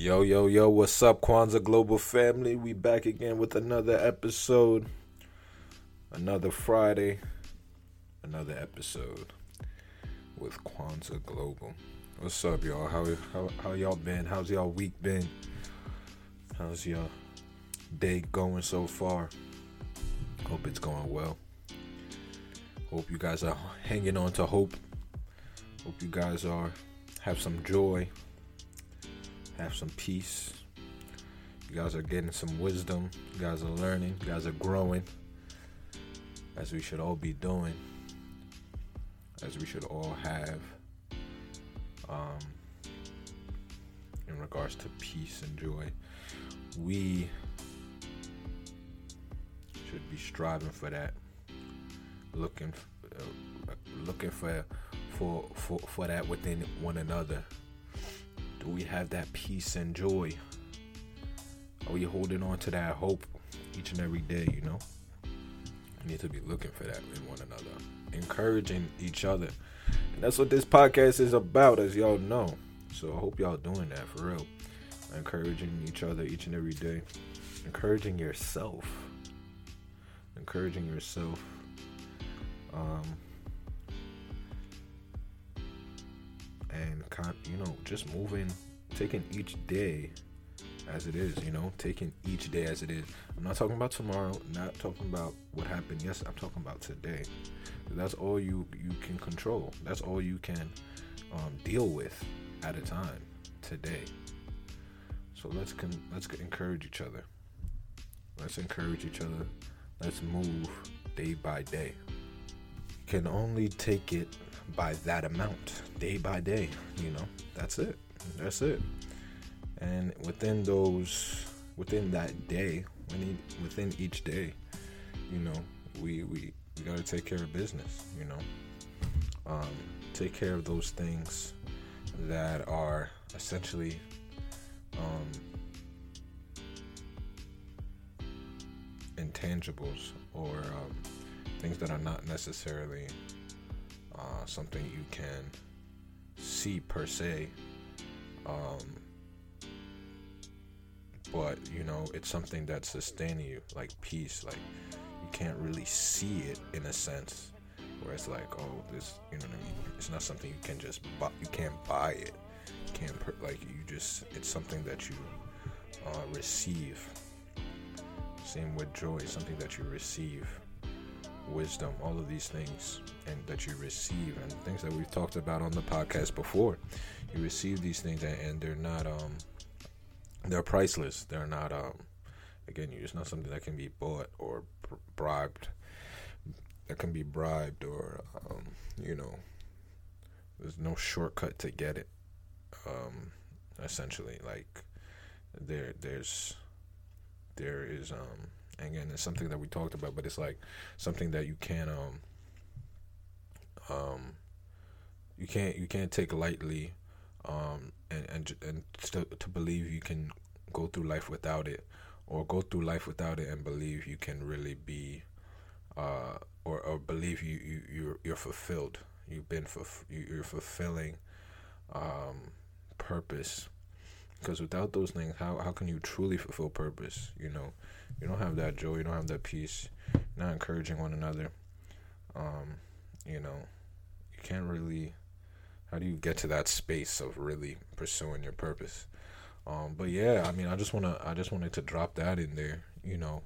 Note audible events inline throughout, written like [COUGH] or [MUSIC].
Yo, yo, yo, what's up, Kwanzaa Global family? We back again with another episode. Another Friday. Another episode with Kwanzaa Global. What's up, y'all? How, how, how y'all been? How's y'all week been? How's your day going so far? Hope it's going well. Hope you guys are hanging on to hope. Hope you guys are have some joy have some peace. You guys are getting some wisdom. You guys are learning. You guys are growing. As we should all be doing. As we should all have. Um, in regards to peace and joy. We should be striving for that. Looking, uh, looking for, for, for, for that within one another do we have that peace and joy? Are we holding on to that hope each and every day, you know? We need to be looking for that in one another, encouraging each other. And that's what this podcast is about, as y'all know. So I hope y'all doing that for real. Encouraging each other each and every day. Encouraging yourself. Encouraging yourself. Um, and you know just moving taking each day as it is you know taking each day as it is. I'm not talking about tomorrow not talking about what happened. Yes i'm talking about today. That's all you you can control. That's all you can um, deal with at a time today. So let's con- let's encourage each other. Let's encourage each other. Let's move day by day. You can only take it by that amount day by day you know? That's it. That's it. And within those within that day within each day you know we we, we got to take care of business you know? Um, take care of those things that are essentially um, intangibles or um, things that are not necessarily uh, something you can see per se. Um, but you know, it's something that's sustaining you, like peace. Like you can't really see it in a sense, where it's like, oh, this, you know what I mean? It's not something you can just buy. You can't buy it. You can't per- like you just. It's something that you uh, receive. Same with joy, something that you receive wisdom, all of these things and that you receive and things that we've talked about on the podcast before. You receive these things and, and they're not um they're priceless. They're not um again, it's not something that can be bought or bribed. That can be bribed or um, you know, there's no shortcut to get it. Um essentially like there there's there is um again it's something that we talked about but it's like something that you can't um um you can't you can't take lightly um and and and to, to believe you can go through life without it or go through life without it and believe you can really be uh or, or believe you, you you're you're fulfilled. You've been for you're fulfilling um purpose. Because without those things how, how can you truly fulfill purpose you know you don't have that joy you don't have that peace not encouraging one another. Um you know you can't really how do you get to that space of really pursuing your purpose? Um but yeah i mean i just want to i just wanted to drop that in there you know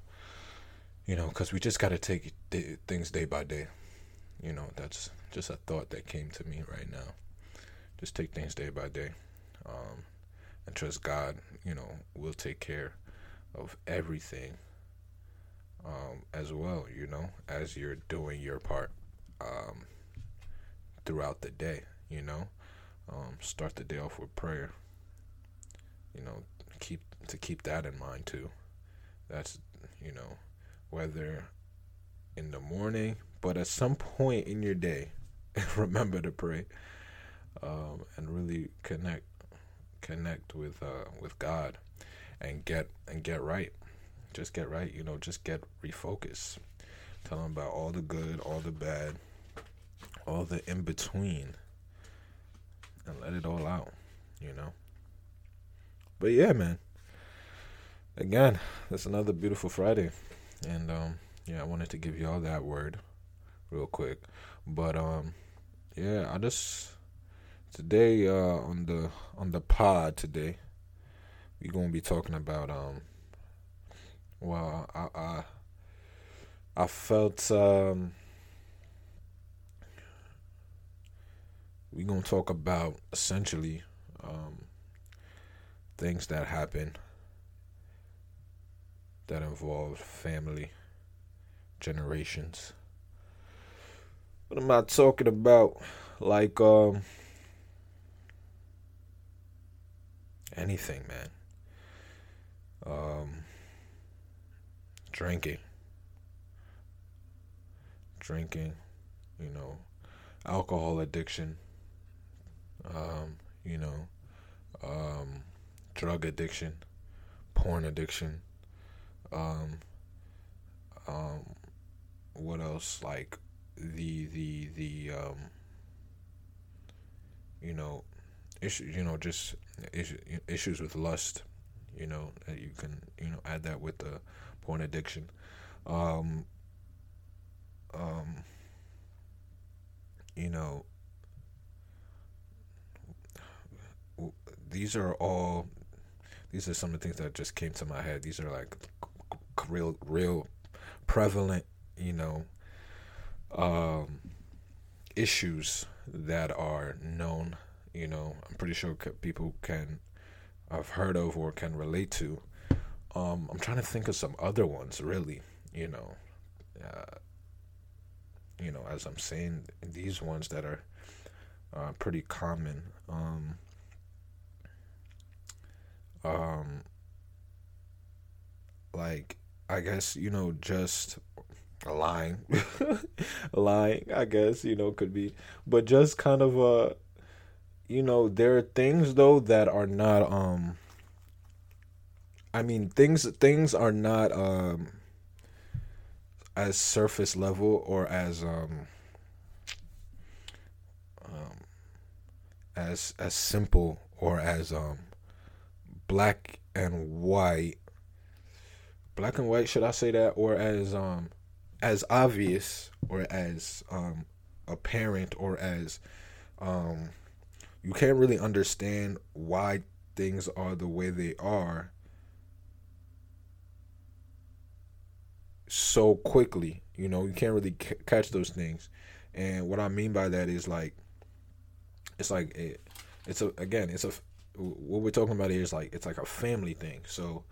you know because we just got to take day, things day by day. You know that's just a thought that came to me right now. Just take things day by day um and trust God, you know, will take care of everything um, as well, you know, as you're doing your part um, throughout the day, you know. Um, start the day off with prayer. You know, keep to keep that in mind too. That's you know, whether in the morning, but at some point in your day, [LAUGHS] remember to pray um, and really connect connect with uh, with God and get and get right. Just get right, you know, just get refocused. Tell them about all the good, all the bad, all the in between and let it all out, you know. but yeah, man. Again, it's another beautiful Friday, and um, yeah, I wanted to give y'all that word real quick, but um, yeah, I just today uh on the on the pod today, we gonna be talking about um, well, I I I felt um. we're gonna talk about essentially um, things that happen that involve family, generations. But I'm I talking about like um, anything, man. Um, drinking, drinking, you know, alcohol addiction. Um, you know, um, drug addiction, porn addiction, um, um, what else? Like the the the um, you know, issues. You know, just issue, issues with lust. You know, you can you know add that with the porn addiction. Um, um, you know, these are all these are some of the things that just came to my head. These are like real, real prevalent, you know, um, issues that are known. You know, I'm pretty sure people can have heard of or can relate to. Um, I'm trying to think of some other ones, really. You know, uh, you know, as I'm saying, these ones that are uh, pretty common. Um, um like I guess you know just lying [LAUGHS] lying I guess you know could be but just kind of uh you know there are things though that are not um I mean things things are not um as surface level or as um um as as simple or as um black and white black and white should i say that or as um as obvious or as um apparent or as um you can't really understand why things are the way they are so quickly you know you can't really c- catch those things and what i mean by that is like it's like it, it's a again it's a what we're talking about here is like it's like a family thing. So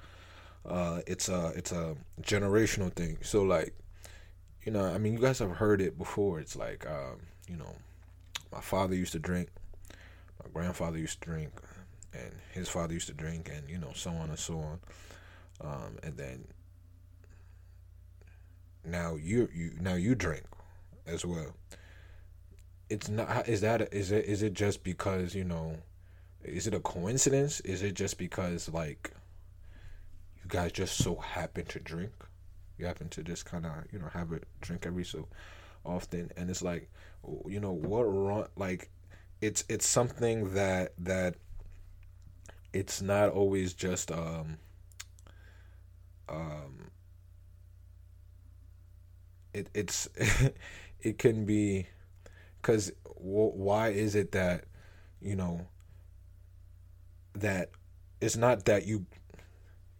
uh, it's a it's a generational thing. So like you know, I mean, you guys have heard it before. It's like um, you know, my father used to drink, my grandfather used to drink, and his father used to drink, and you know, so on and so on. Um, and then now you you now you drink as well. It's not is that is it is it just because you know is it a coincidence? Is it just because like you guys just so happen to drink? You happen to just kind of you know have a drink every so often, and it's like you know what wrong? Like it's it's something that that it's not always just um um it it's [LAUGHS] it can be because why is it that you know that it's not that you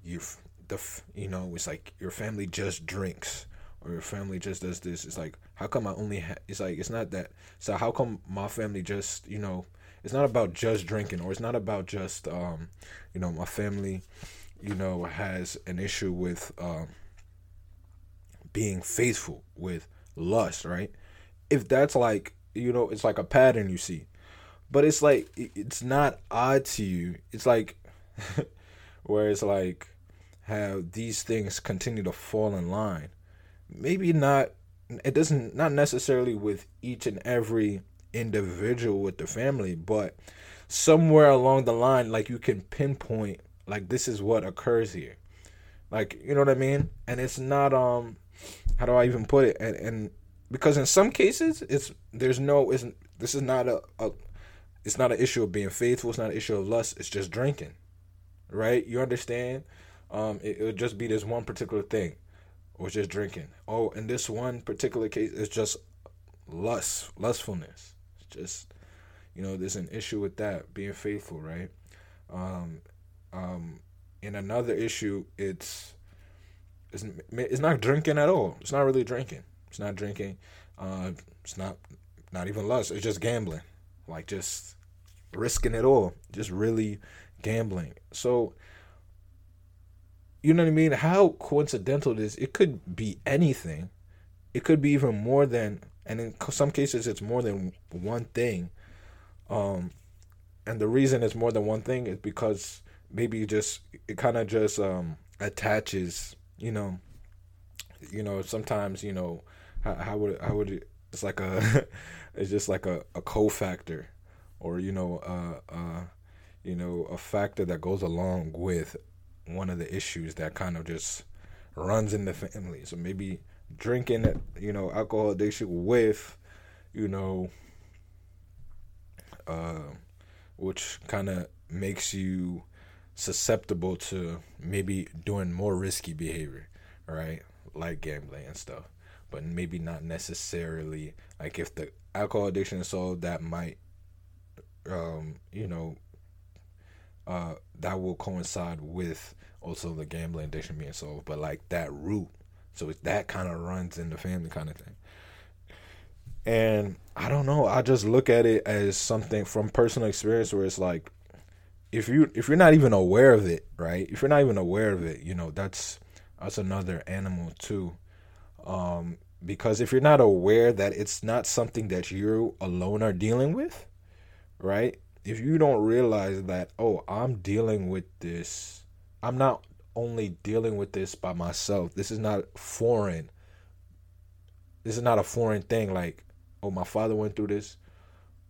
you the you know it's like your family just drinks or your family just does this. It's like how come i only ha- it's like it's not that so how come my family just you know it's not about just drinking or it's not about just um you know my family you know has an issue with um being faithful with lust right if that's like you know it's like a pattern you see but it's like it's not odd to you. It's like [LAUGHS] where it's like how these things continue to fall in line. Maybe not. It doesn't not necessarily with each and every individual with the family, but somewhere along the line, like you can pinpoint, like this is what occurs here. Like you know what I mean? And it's not um, how do I even put it? And and because in some cases it's there's no isn't this is not a, a it's not an issue of being faithful. It's not an issue of lust. It's just drinking, right? You understand? Um, it, it would just be this one particular thing, or just drinking. Oh, in this one particular case, it's just lust, lustfulness. It's just, you know, there's an issue with that being faithful, right? Um, um, in another issue, it's it's, it's not drinking at all. It's not really drinking. It's not drinking. Uh, it's not not even lust. It's just gambling, like just risking it all, just really gambling. So you know what I mean? How coincidental it is. It could be anything. It could be even more than, and in some cases, it's more than one thing. Um, and the reason it's more than one thing is because maybe just it kind of just um attaches. You know, you know. Sometimes you know how, how would how would it, it's like a [LAUGHS] it's just like a, a cofactor or you know uh uh you know a factor that goes along with one of the issues that kind of just runs in the family. So maybe drinking, you know, alcohol addiction with, you know, uh, which kind of makes you susceptible to maybe doing more risky behavior, right? Like gambling and stuff. But maybe not necessarily like if the alcohol addiction is solved, that might, um, you know, uh, that will coincide with also the gambling addiction being solved, but like that root. So it's that kind of runs in the family kind of thing. And I don't know, I just look at it as something from personal experience where it's like if you if you're not even aware of it, right? If you're not even aware of it, you know, that's that's another animal too. Um because if you're not aware that it's not something that you alone are dealing with, right? If you don't realize that, oh, I'm dealing with this, I'm not only dealing with this by myself. This is not foreign. This is not a foreign thing. Like, oh, my father went through this,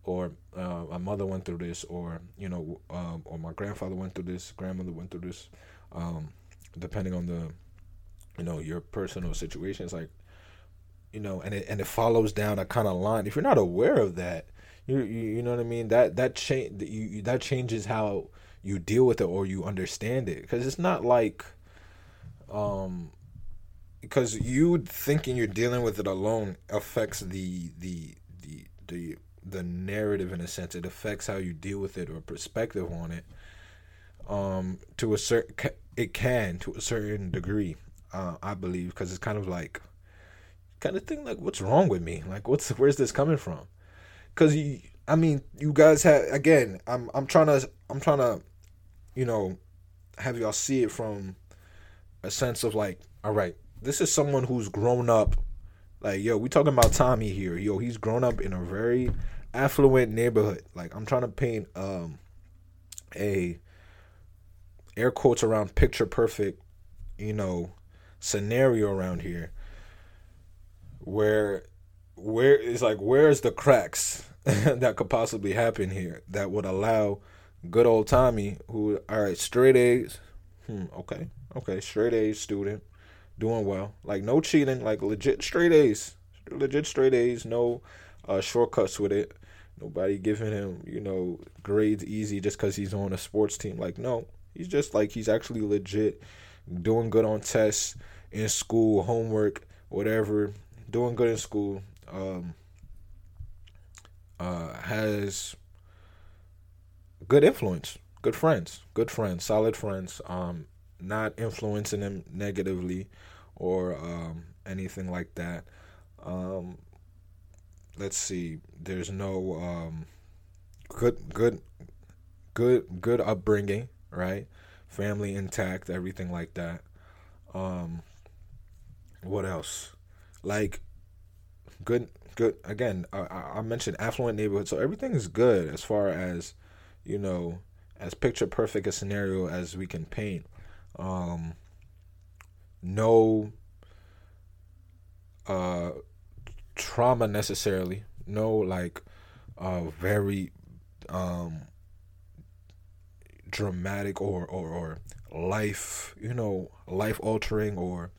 or uh, my mother went through this, or you know, um, or my grandfather went through this, grandmother went through this. Um, depending on the, you know, your personal situation, it's like, you know, and it and it follows down a kind of line. If you're not aware of that, you, you you know what I mean? That that change you that changes how you deal with it or you understand it. Because it's not like um because you thinking you're dealing with it alone affects the the the the the narrative in a sense. It affects how you deal with it or perspective on it. Um to a certain it can to a certain degree uh, i believe. Because it's kind of like kind of thing like what's wrong with me? Like what's where's this coming from because I mean, you guys have again. I'm I'm trying to I'm trying to, you know, have y'all see it from a sense of like, all right, this is someone who's grown up. Like, yo, we talking about Tommy here. Yo, he's grown up in a very affluent neighborhood. Like, I'm trying to paint um a air quotes around picture perfect, you know, scenario around here where where it's like where's the cracks [LAUGHS] that could possibly happen here that would allow good old Tommy who all right straight A's hmm, okay okay straight A's student doing well. Like no cheating like legit straight A's legit straight A's no uh, shortcuts with it. Nobody giving him you know grades easy just because he's on a sports team. Like no he's just like he's actually legit doing good on tests in school homework whatever doing good in school um, uh, has good influence, good friends, good friends, solid friends. Um, not influencing them negatively or um, anything like that. Um, let's see. There's no um, good, good, good, good upbringing, right? Family intact, everything like that. Um, what else? Like good good again I, I mentioned affluent neighborhood so everything is good as far as you know as picture perfect a scenario as we can paint. Um no uh trauma necessarily. No like uh very um dramatic or or, or life you know life altering or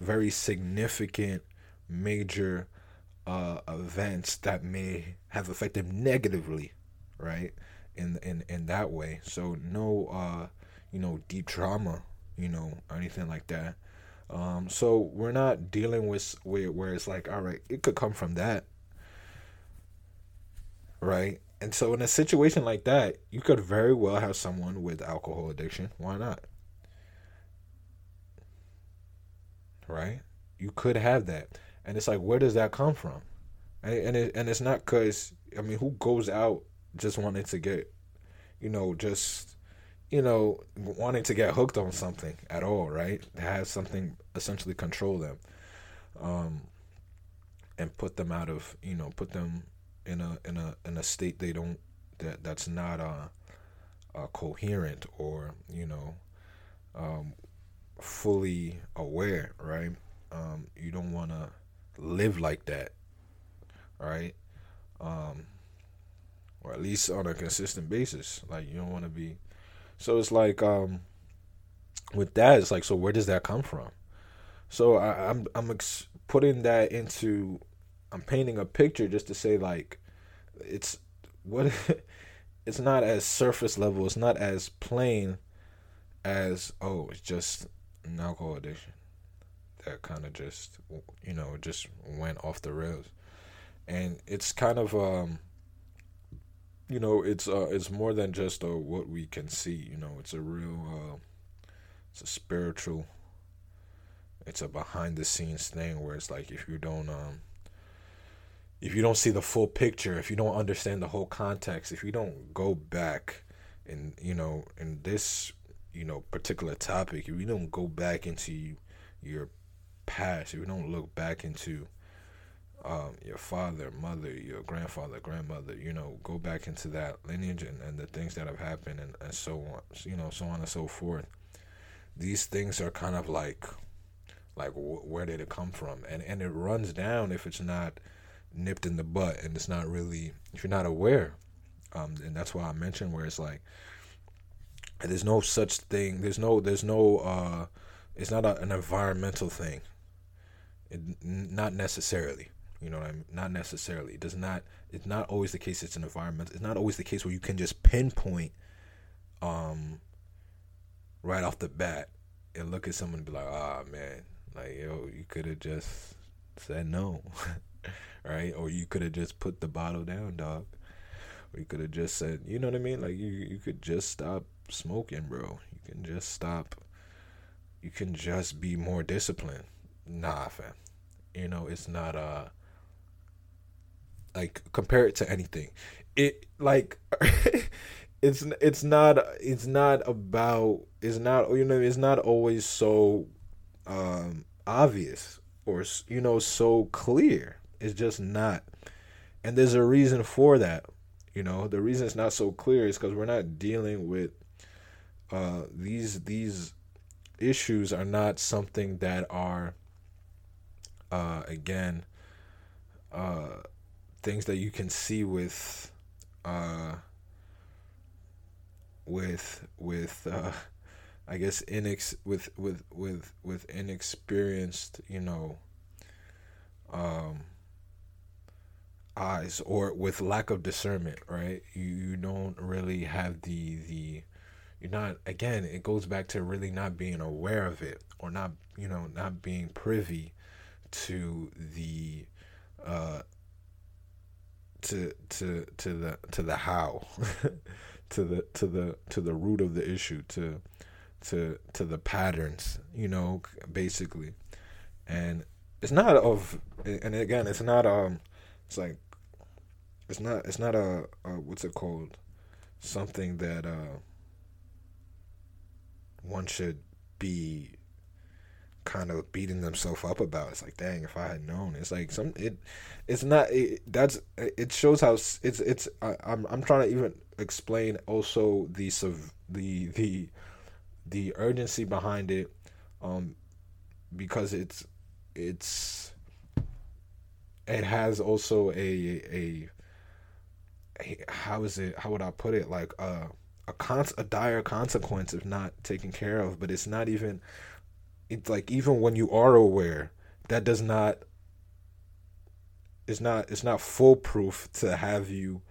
very significant major uh, events that may have affected negatively, right? In in in that way. So no, uh, you know, deep trauma, you know, or anything like that. Um, so we're not dealing with where, where it's like, all right, it could come from that, right? And so in a situation like that, you could very well have someone with alcohol addiction. Why not? Right? You could have that, and it's like, where does that come from? And and it, and it's not because I mean, who goes out just wanting to get, you know, just you know, wanting to get hooked on something at all, right? Have something essentially control them, um, and put them out of, you know, put them in a in a in a state they don't that that's not uh, uh coherent or you know, um, fully aware, right? Um, you don't want to live like that, right? Um, or at least on a consistent basis. Like you don't want to be so it's like um, with that, it's like, so where does that come from? So I, am I'm, I'm ex- putting that into, I'm painting a picture just to say like, it's what, [LAUGHS] it's not as surface level. It's not as plain as oh, it's just an alcohol addiction that kind of just you know just went off the rails, and it's kind of um you know, it's uh, it's more than just uh, what we can see. You know, it's a real, uh, it's a spiritual. It's a behind the scenes thing where it's like if you don't um, if you don't see the full picture, if you don't understand the whole context, if you don't go back and you know in this you know particular topic, if you don't go back into your past, if you don't look back into um, your father, mother, your grandfather, grandmother, you know, go back into that lineage and, and the things that have happened and, and so on, you know, so on and so forth. These things are kind of like, like where did it come from? And and it runs down if it's not nipped in the butt and it's not really if you're not aware. Um, and that's why I mentioned where it's like there's no such thing. There's no there's no uh, it's not a, an environmental thing. It, not necessarily you know what I mean? Not necessarily. It does not. It's not always the case. It's an environment. It's not always the case where you can just pinpoint, um, right off the bat, and look at someone and be like, "Ah, oh, man, like yo, you could have just said no, [LAUGHS] right? Or you could have just put the bottle down, dog. Or you could have just said, you know what I mean? Like you, you could just stop smoking, bro. You can just stop. You can just be more disciplined. Nah, fam. You know, it's not uh like compare it to anything. It like [LAUGHS] it's it's not it's not about it's not you know it's not always so um obvious or you know so clear. It's just not. And there's a reason for that. You know, the reason it's not so clear is cuz we're not dealing with uh these these issues are not something that are uh again uh things that you can see with uh with with uh I guess inex with with with with inexperienced, you know, um eyes or with lack of discernment, right? You you don't really have the the you're not again, it goes back to really not being aware of it or not, you know, not being privy to the uh to to to the to the how [LAUGHS] to the to the to the root of the issue to to to the patterns you know basically. And it's not of and again it's not um it's like it's not it's not a, a what's it called? Something that uh one should be kind of beating themselves up about. It's like, dang, if I had known. It's like some it, it's not. It, that's it shows how it's it's. I, I'm I'm trying to even explain also the the the the urgency behind it, um, because it's it's it has also a a, a how is it how would I put it like a a, con- a dire consequence if not taken care of but it's not even it's like even when you are aware, that does not it's not it's not foolproof to have you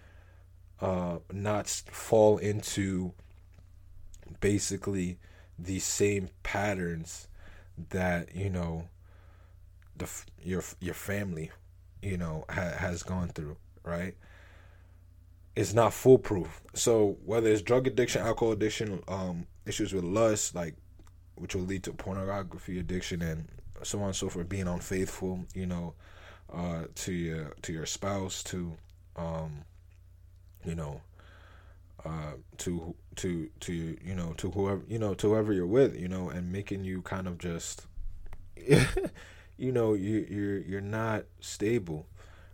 uh not fall into basically the same patterns that you know the your your family you know ha, has gone through right? It's not foolproof. So whether it's drug addiction alcohol addiction um issues with lust like which will lead to pornography addiction and so on and so forth being unfaithful you know uh to your to your spouse to um you know uh to to to you know to whoever you know to whoever you're with you know and making you kind of just [LAUGHS] you know you you're you're not stable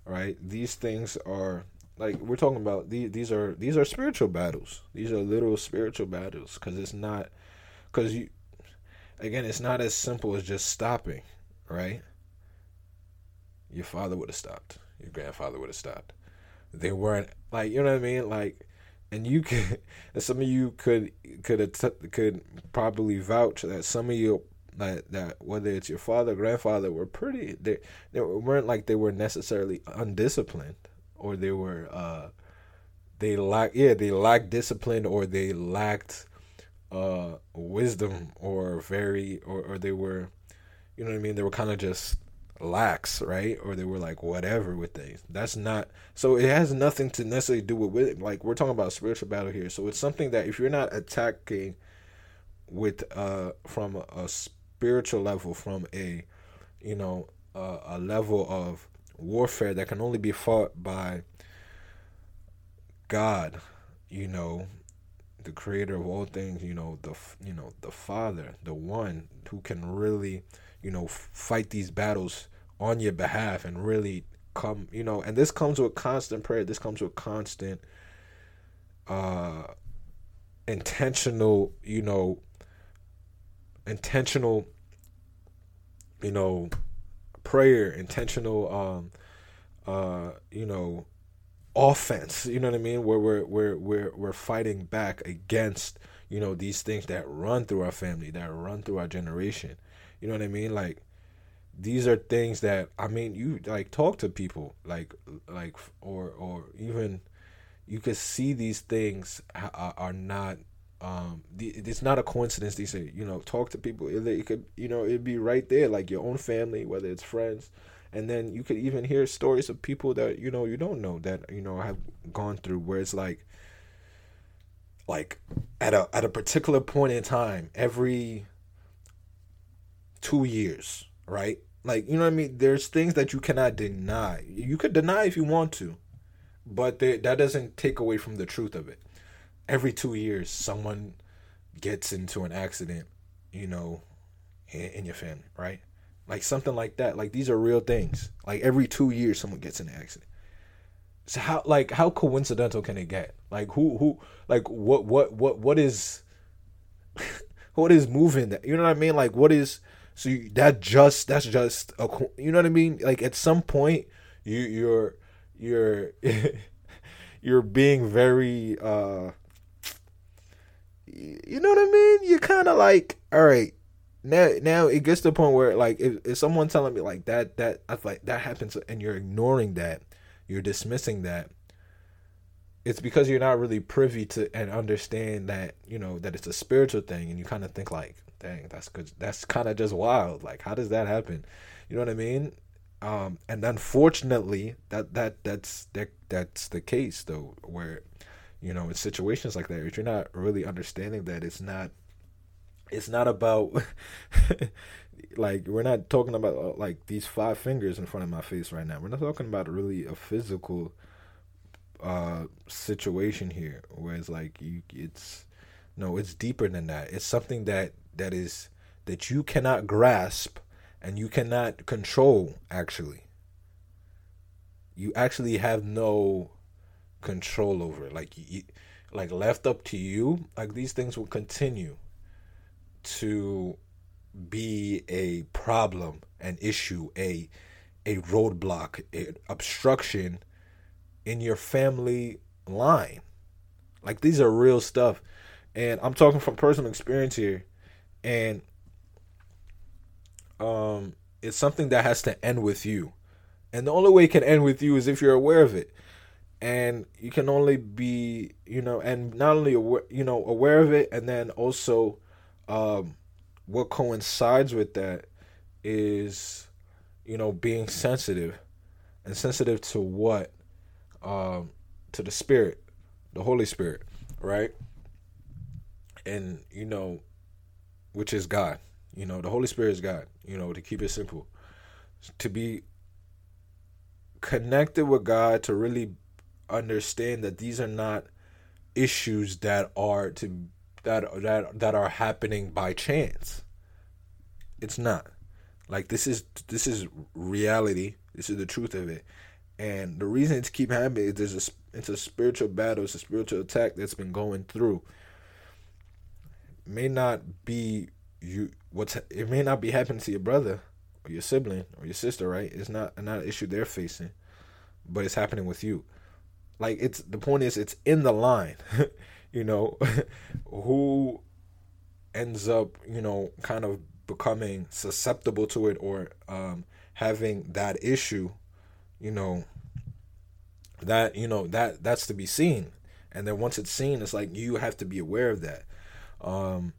right? These things are like we're talking about these these are these are spiritual battles. These are literal spiritual battles because it's not because you again it's not as simple as just stopping right? Your father would have stopped. Your grandfather would have stopped. They weren't like you know what i mean? Like and you could [LAUGHS] some of you could could could probably vouch that some of you that that whether it's your father grandfather were pretty they they weren't like they were necessarily undisciplined or they were uh they lack yeah they lacked discipline or they lacked uh wisdom or very or, or they were you know what I mean? They were kind of just lax right? Or they were like whatever with things. That's not so it has nothing to necessarily do with, like we're talking about spiritual battle here. So it's something that if you're not attacking with uh from a, a spiritual level from a you know uh, a level of warfare that can only be fought by God you know the creator of all things you know the you know the father the one who can really you know fight these battles on your behalf and really come you know and this comes with constant prayer. This comes with constant uh intentional you know intentional you know prayer intentional um uh you know offense you know what i mean? Where we're we're we're we're fighting back against you know these things that run through our family that run through our generation. You know what i mean? Like these are things that I mean you like talk to people like like or or even you could see these things are, are not um it's not a coincidence. These say you know talk to people it could you know it'd be right there like your own family whether it's friends and then you could even hear stories of people that you know you don't know that you know have gone through where it's like like at a at a particular point in time every 2 years right? Like, you know what I mean? There's things that you cannot deny. You could deny if you want to, but they, that doesn't take away from the truth of it. Every two years, someone gets into an accident, you know, in, in your family, right? Like something like that. Like these are real things. Like every two years, someone gets in an accident. So how like how coincidental can it get? Like who who like what what what what is [LAUGHS] what is moving that? You know what I mean? Like what is so you, that just that's just a you know what I mean? Like at some point you you're you're [LAUGHS] you're being very uh you know what I mean? You're kind of like all right. Now, now it gets to the point where, like, if, if someone telling me like that, that I like that happens, and you're ignoring that, you're dismissing that. It's because you're not really privy to and understand that you know that it's a spiritual thing, and you kind of think like, dang, that's good. That's kind of just wild. Like, how does that happen? You know what I mean? Um, and unfortunately, that that that's that that's the case though, where you know in situations like that, if you're not really understanding that it's not, it's not about [LAUGHS] like we're not talking about uh, like these five fingers in front of my face right now. We're not talking about really a physical uh situation here where it's like you it's no it's deeper than that. It's something that that is that you cannot grasp and you cannot control actually. You actually have no control over it. Like you, like left up to you like these things will continue to be a problem an issue a a roadblock an obstruction in your family line. Like these are real stuff. And i'm talking from personal experience here. And um, it's something that has to end with you, and the only way it can end with you is if you're aware of it. and you can only be you know and not only aware, you know aware of it and then also um, what coincides with that is you know being sensitive and sensitive to what? Um, to the spirit the holy spirit right? And you know which is god. You know the holy spirit is god you know to keep it simple. To be connected with god to really understand that these are not issues that are to that that that are happening by chance. It's not. Like this is this is reality. This is the truth of it. And the reason it's keep happening is there's a it's a spiritual battle, it's a spiritual attack that's been going through. May not be you what's it may not be happening to your brother or your sibling or your sister, right? It's not not an issue they're facing, but it's happening with you like it's the point is it's in the line [LAUGHS] you know [LAUGHS] who ends up you know kind of becoming susceptible to it or um having that issue you know that you know that that's to be seen. And then once it's seen it's like you have to be aware of that. Um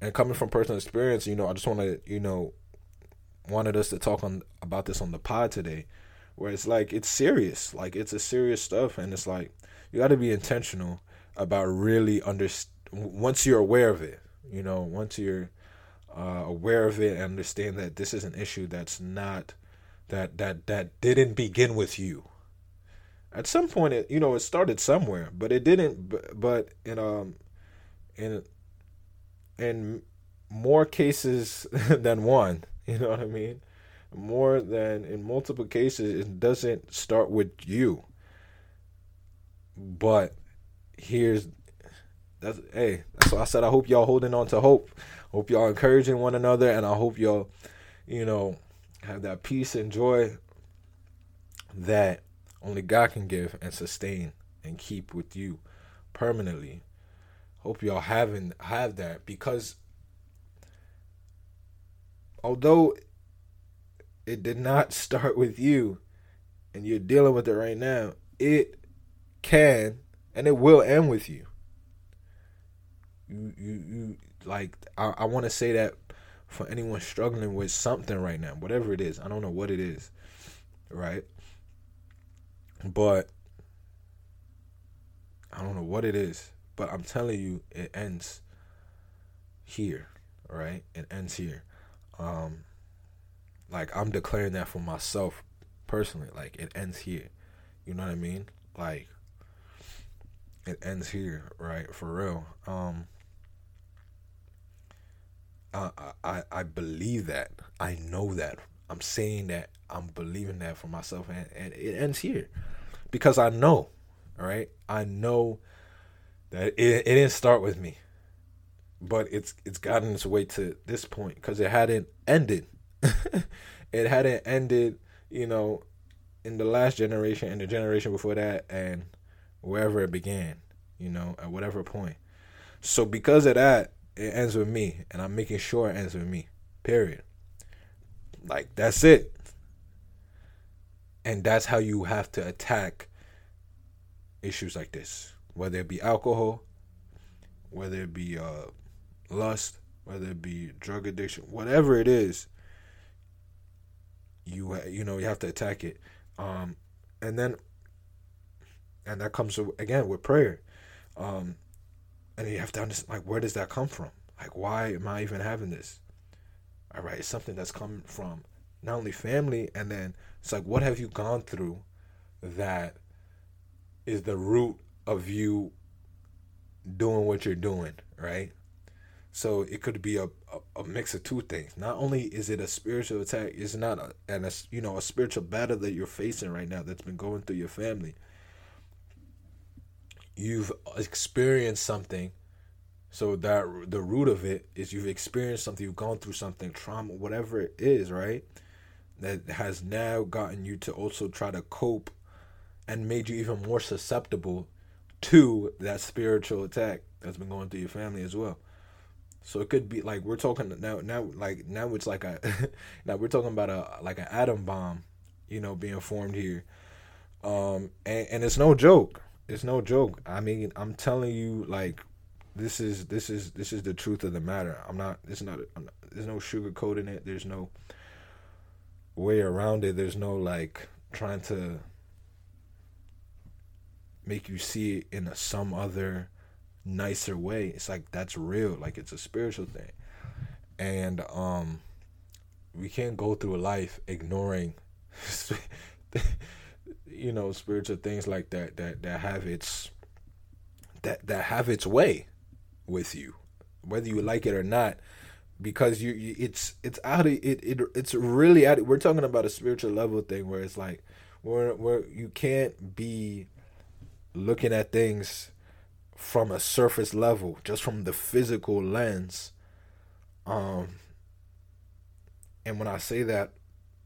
and coming from personal experience you know i just want to you know wanted us to talk on about this on the pod today where it's like it's serious. Like it's a serious stuff and it's like you got to be intentional about really under once you're aware of it you know once you're uh, aware of it and understand that this is an issue that's not that that that didn't begin with you. At some point it you know it started somewhere but it didn't but in um in in more cases [LAUGHS] than one [LAUGHS] you know what i mean? More than in multiple cases it doesn't start with you. But here's that's hey why i said i hope y'all holding on to hope. Hope y'all encouraging one another and i hope y'all you know have that peace and joy that only god can give and sustain and keep with you permanently. Hope y'all having have that because although it did not start with you and you're dealing with it right now, it can and it will end with you. You you, you like I, I want to say that for anyone struggling with something right now, whatever it is. I don't know what it is. Right? But I don't know what it is, but I'm telling you it ends here, right? It ends here. Um like I'm declaring that for myself personally. Like it ends here. You know what I mean? Like it ends here, right? For real. Um I I I believe that. I know that. I'm saying that I'm believing that for myself and, and it ends here. Because I know, right? I know that it, it didn't start with me. But it's it's gotten its way to this point because it hadn't ended. [LAUGHS] it hadn't ended, you know, in the last generation and the generation before that and wherever it began, you know, at whatever point. So because of that, it ends with me, and I'm making sure it ends with me. Period. Like that's it. And that's how you have to attack issues like this, whether it be alcohol, whether it be uh, lust, whether it be drug addiction, whatever it is you you know you have to attack it um and then and that comes again with prayer um and you have to understand like where does that come from like why am i even having this all right it's something that's come from not only family and then it's like what have you gone through that is the root of you doing what you're doing right so it could be a, a, a, mix of two things. Not only is it a spiritual attack, it's not a, and a, you know a spiritual battle that you're facing right now that's been going through your family. You've experienced something, so that the root of it is you've experienced something, you've gone through something, trauma, whatever it is, right? That has now gotten you to also try to cope, and made you even more susceptible to that spiritual attack that's been going through your family as well. So it could be like we're talking now now like now it's like a [LAUGHS] now we're talking about a like an atom bomb, you know, being formed here. Um, and, and it's no joke. It's no joke. I mean, I'm telling you, like, this is this is this is the truth of the matter. I'm not. It's not. not there's no sugarcoating it. There's no way around it. There's no like trying to make you see it in a, some other nicer way. It's like that's real. Like it's a spiritual thing, and um, we can't go through life ignoring, [LAUGHS] you know, spiritual things like that that that have its that that have its way with you, whether you like it or not. Because you, you it's it's out of it, it it's really out. Of, we're talking about a spiritual level thing where it's like where where you can't be looking at things from a surface level, just from the physical lens. Um, and when I say that,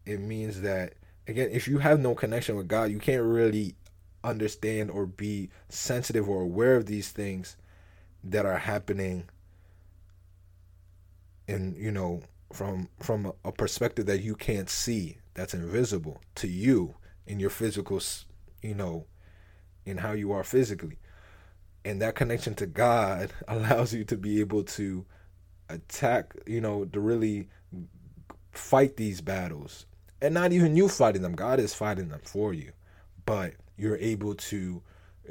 it means that again, if you have no connection with God, you can't really understand or be sensitive or aware of these things that are happening and you know from from a perspective that you can't see that's invisible to you in your physical you know in how you are physically and that connection to God [LAUGHS] allows you to be able to attack, you know, to really fight these battles. And not even you fighting them, God is fighting them for you. But you're able to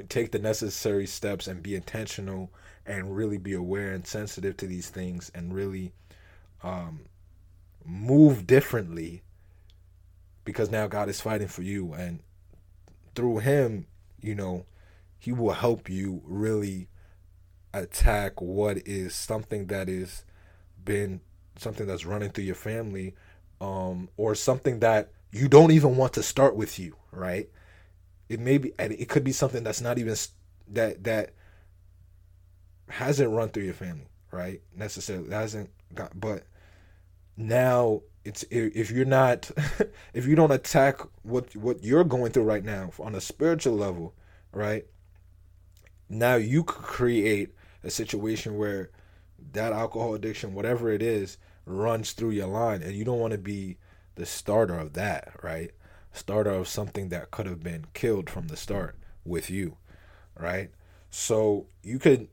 take the necessary steps and be intentional and really be aware and sensitive to these things and really um, move differently because now God is fighting for you. And through Him, you know, he will help you really attack what is something that is been something that's running through your family um, or something that you don't even want to start with you right? It may be it could be something that's not even that that hasn't run through your family right? Necessarily hasn't got but now it's if you're not [LAUGHS] if you don't attack what what you're going through right now on a spiritual level right? Now you could create a situation where that alcohol addiction, whatever it is, runs through your line, and you don't want to be the starter of that, right? Starter of something that could have been killed from the start with you, right? So you could,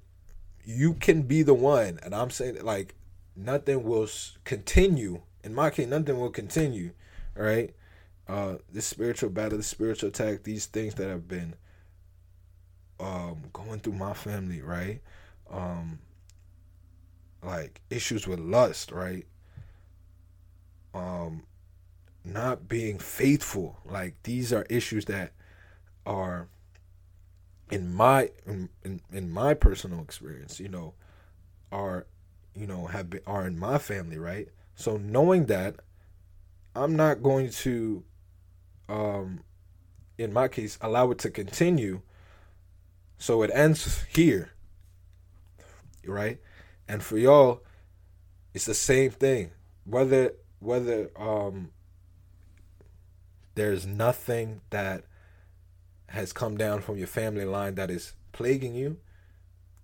you can be the one, and I'm saying like nothing will continue. In my case, nothing will continue, right? Uh, this spiritual battle, the spiritual attack, these things that have been um, going through my family, right? Um, like issues with lust, right? Um, not being faithful, like these are issues that are in my in, in, in my personal experience, you know, are you know have been are in my family, right? So knowing that, I'm not going to, um, in my case, allow it to continue so it ends here. Right? And for y'all, it's the same thing. Whether whether um there's nothing that has come down from your family line that is plaguing you,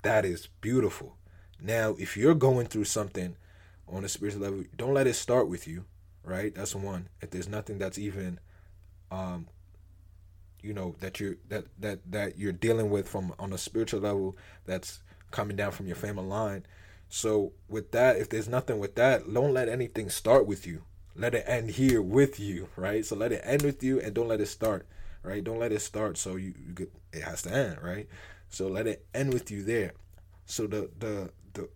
that is beautiful. Now, if you're going through something on a spiritual level, don't let it start with you, right? That's one. If there's nothing that's even um, you know that you're that that that you're dealing with from on a spiritual level that's coming down from your family line so with that if there's nothing with that don't let anything start with you. Let it end here with you right? So let it end with you and don't let it start right? Don't let it start so you, you get it has to end right? So let it end with you there. So the the the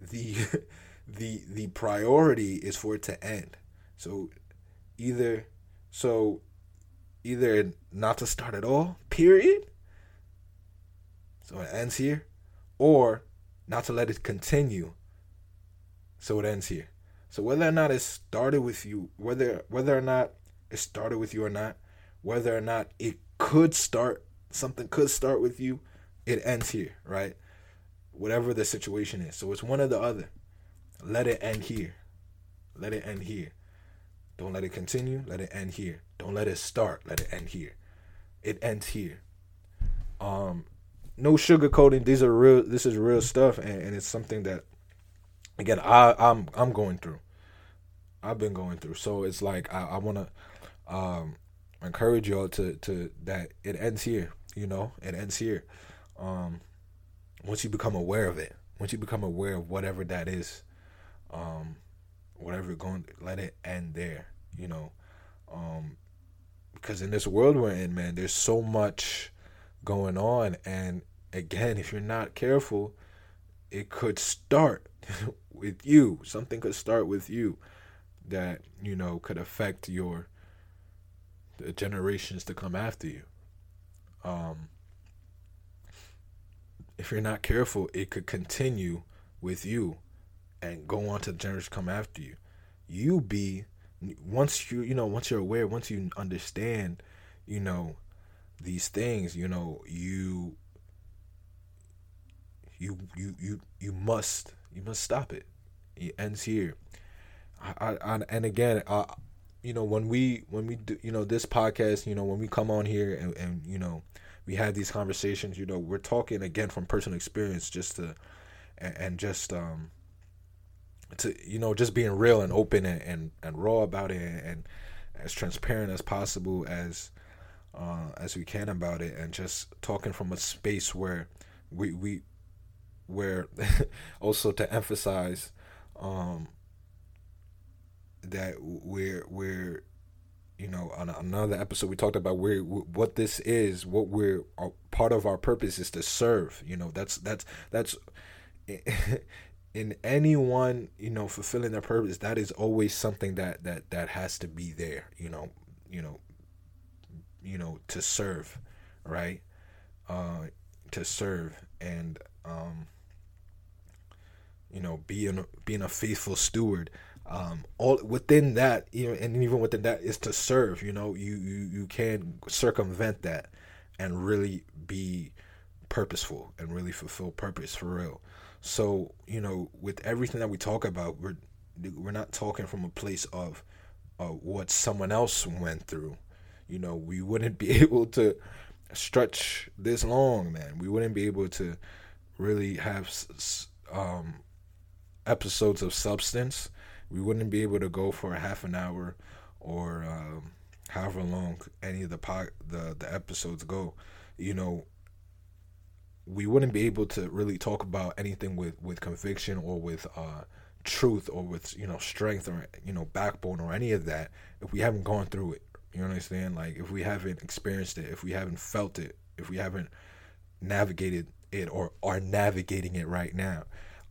the [LAUGHS] the the priority is for it to end. So either so either not to start at all, period. So it ends here, or not to let it continue. So it ends here. So whether or not it started with you, whether whether or not it started with you or not, whether or not it could start something could start with you, it ends here, right? Whatever the situation is. So it's one or the other. Let it end here. Let it end here. Don't let it continue. Let it end here. Don't let it start. Let it end here. It ends here. Um, no sugarcoating. These are real. This is real stuff, and, and it's something that, again, I I'm I'm going through. I've been going through. So it's like I, I want to, um, encourage y'all to to that it ends here. You know, it ends here. Um, once you become aware of it, once you become aware of whatever that is, um, whatever you're going, let it end there. You know, um, because in this world we're in, man, there's so much going on, and again, if you're not careful, it could start [LAUGHS] with you. Something could start with you that you know could affect your the generations to come after you. Um, if you're not careful, it could continue with you and go on to the generations come after you. You be once you you know once you're aware, once you understand, you know these things, you know you you you you you must you must stop it. It ends here. I, I, and again, I, you know, when we when we do, you know, this podcast, you know, when we come on here and, and you know, we have these conversations, you know, we're talking again from personal experience, just to and, and just um to you know just being real and open and and, and raw about it and, and as transparent as possible as uh, as we can about it and just talking from a space where we we where [LAUGHS] also to emphasize um, that we're we're you know on another episode we talked about where what this is what we're part of our purpose is to serve you know that's that's that's [LAUGHS] in anyone you know fulfilling their purpose that is always something that that that has to be there you know you know you know to serve right? Uh to serve and um you know being being a faithful steward um all within that you know and even within that is to serve you know you you you can circumvent that and really be purposeful and really fulfill purpose for real. So you know with everything that we talk about we're we're not talking from a place of uh, what someone else went through. You know we wouldn't [LAUGHS] be able to stretch this long man. We wouldn't be able to really have um episodes of substance, we wouldn't be able to go for a half an hour or um, however long any of the po- the the episodes go. You know, we wouldn't be able to really talk about anything with with conviction or with uh, truth or with you know strength or you know backbone or any of that if we haven't gone through it. You understand? Like if we haven't experienced it, if we haven't felt it, if we haven't navigated it or are navigating it right now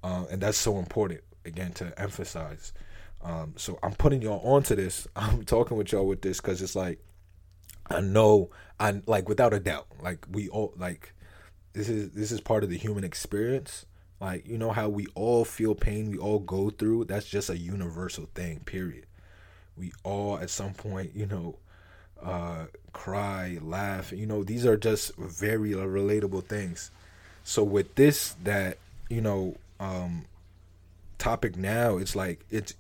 uh, and that's so important again to emphasize. Um, so I'm putting y'all onto this. [LAUGHS] I'm talking with y'all with this because it's like I know I like without a doubt, like we all like this is this is part of the human experience. Like you know how we all feel pain, we all go through. That's just a universal thing. Period. We all at some point, you know, uh, cry, laugh. You know, these are just very relatable things. So with this, that you know, um, topic now, it's like it's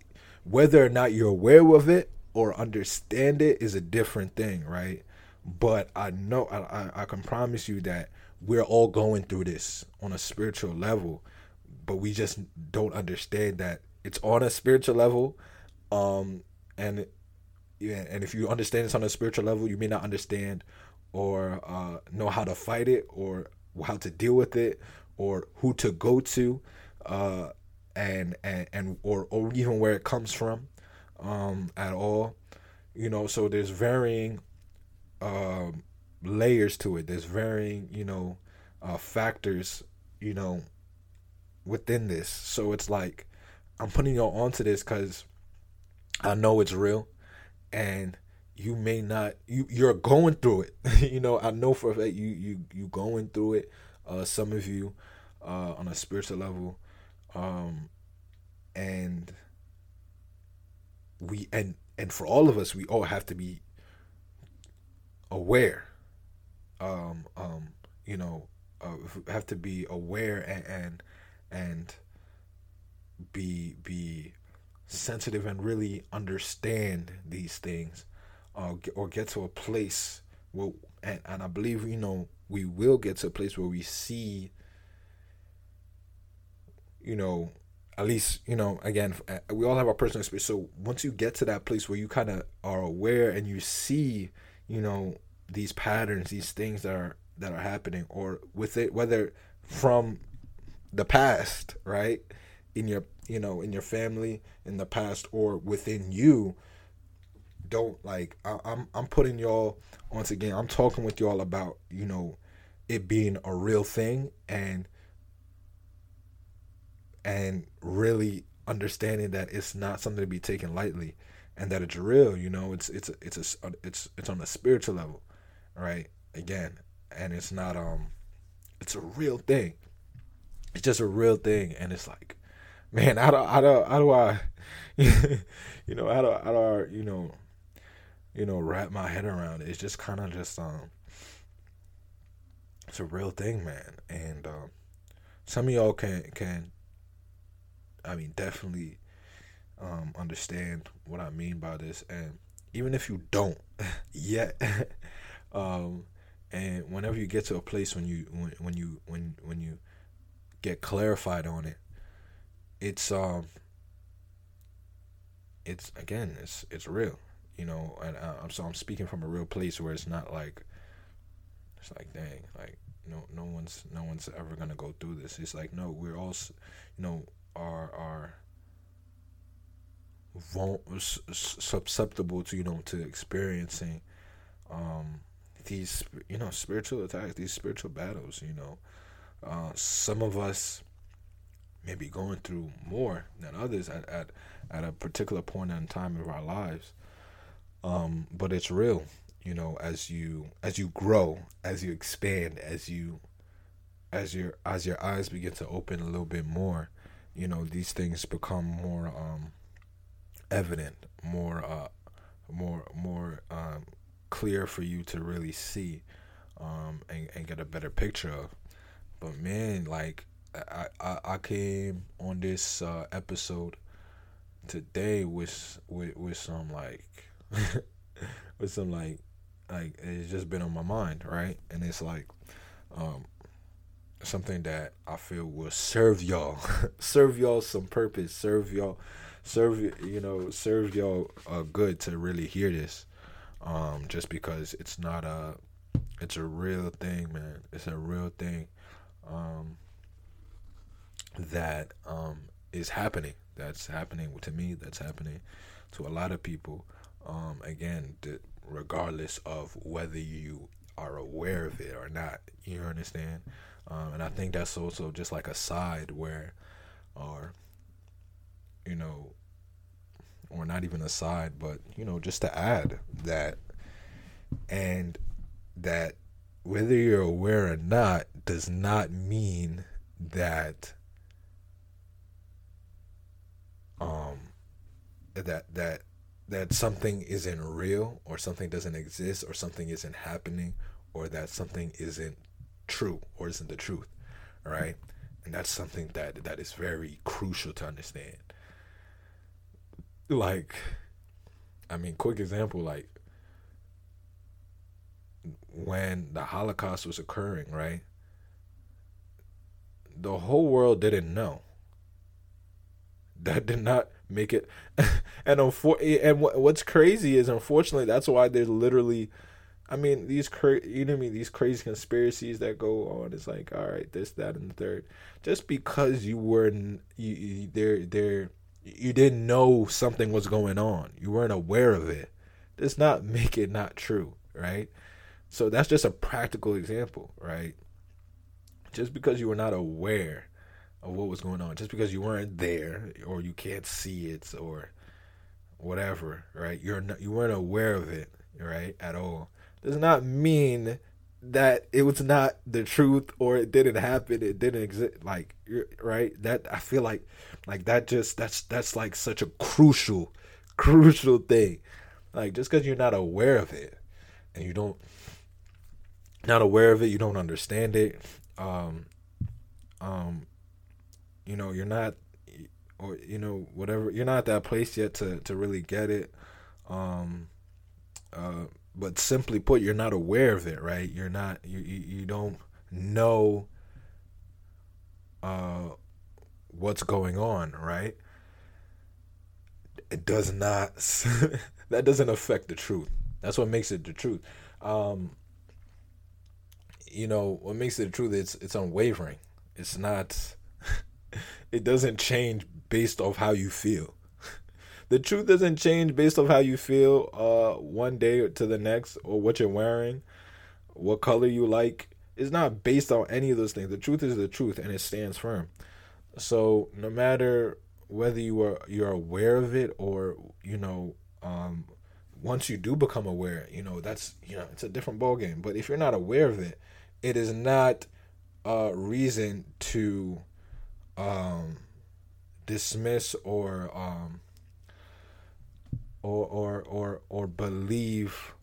whether or not you're aware of it or understand it is a different thing, right? But I know I, I can promise you that we're all going through this on a spiritual level, but we just don't understand that it's on a spiritual level, um, and yeah, and if you understand this on a spiritual level, you may not understand or uh, know how to fight it or how to deal with it or who to go to uh, and and and or or even where it comes from um, at all. You know, so there's varying um, layers to it. There's varying, you know, uh, factors, you know, within this. So it's like I'm putting y'all onto this because I know it's real, and you may not you you're going through it. [LAUGHS] you know, I know for a fact you you you going through it. Uh, some of you uh, on a spiritual level um, and we and and for all of us, we all have to be aware. Um, um, you know, uh, have to be aware and and and be be sensitive and really understand these things, uh, or get to a place where and, and I believe you know we will get to a place where we see you know, at least, you know, again, uh, we all have our personal experience. So once you get to that place where you kind of are aware and you see, you know these patterns these things that are that are happening or with it whether from the past right in your you know in your family in the past or within you don't like I, I'm I'm putting y'all once again I'm talking with y'all about you know it being a real thing and and really understanding that it's not something to be taken lightly and that it's real you know it's it's it's a it's it's on a spiritual level right? Again and it's not um it's a real thing. It's just a real thing and it's like man how do how do, how do i [LAUGHS] you know how do, how do I, you know you know wrap my head around it? It's just kind of just um it's a real thing man. And um some of y'all can can i mean definitely um understand what i mean by this. And even if you don't [LAUGHS] yet [LAUGHS] um and whenever you get to a place when you when, when you when when you get clarified on it it's um it's again it's it's real you know and uh, I'm so I'm speaking from a real place where it's not like it's like dang like no no one's no one's ever gonna go through this. It's like no we're all you know are are susceptible to you know to experiencing um these you know spiritual attacks these spiritual battles you know uh, some of us may be going through more than others at, at, at a particular point in time of our lives. Um, but it's real, you know, as you as you grow, as you expand, as you as your as your eyes begin to open a little bit more, you know, these things become more um, evident, more uh, more more um, clear for you to really see um, and, and get a better picture of. But man, like I, I, I came on this uh, episode today with with with some like [LAUGHS] with some like like it's just been on my mind, right? And it's like um something that I feel will serve y'all, [LAUGHS] serve y'all some purpose, serve y'all, serve you know, serve y'all uh, good to really hear this. Um, just because it's not a, it's a real thing, man. It's a real thing. Um, that um, is happening. That's happening to me. That's happening to a lot of people. Um, again, regardless of whether you are aware of it or not, you understand. Um, and I think that's also just like a side where, or you know, or not even a side, but you know, just to add that, and that whether you're aware or not does not mean that um that that that something isn't real or something doesn't exist or something isn't happening or that something isn't true or isn't the truth right? And that's something that that is very crucial to understand. Like i mean quick example like when the holocaust was occurring right? The whole world didn't know. That did not make it [LAUGHS] and unfor- and what's crazy is unfortunately that's why there's literally I mean these cra- you know I mean these crazy conspiracies that go on it's like all right this that and the third just because you were you, you there there you didn't know something was going on you weren't aware of it does not make it not true right so that's just a practical example right just because you were not aware of what was going on. Just because you weren't there or you can't see it or whatever, right? You're not, you weren't aware of it, right, at all. Does not mean that it was not the truth or it didn't happen. It didn't exist. Like, right? That I feel like, like that just that's that's like such a crucial, crucial thing. Like just because you're not aware of it and you don't not aware of it, you don't understand it. Um, um, you know you're not or you know whatever you're not at that place yet to to really get it um uh but simply put you're not aware of it right you're not you you, don't know uh what's going on right it does not [LAUGHS] that doesn't affect the truth That's what makes it the truth. Um, you know, what makes it the truth? It's it's unwavering. It's not. [LAUGHS] it doesn't change based off how you feel. The truth doesn't change based off how you feel uh, one day to the next, or what you're wearing, what color you like. It's not based on any of those things. The truth is the truth, and it stands firm. So no matter whether you are you're aware of it or you know um, once you do become aware, you know that's you know it's a different ball game. But if you're not aware of it, it is not a reason to um, dismiss or um, or or or or believe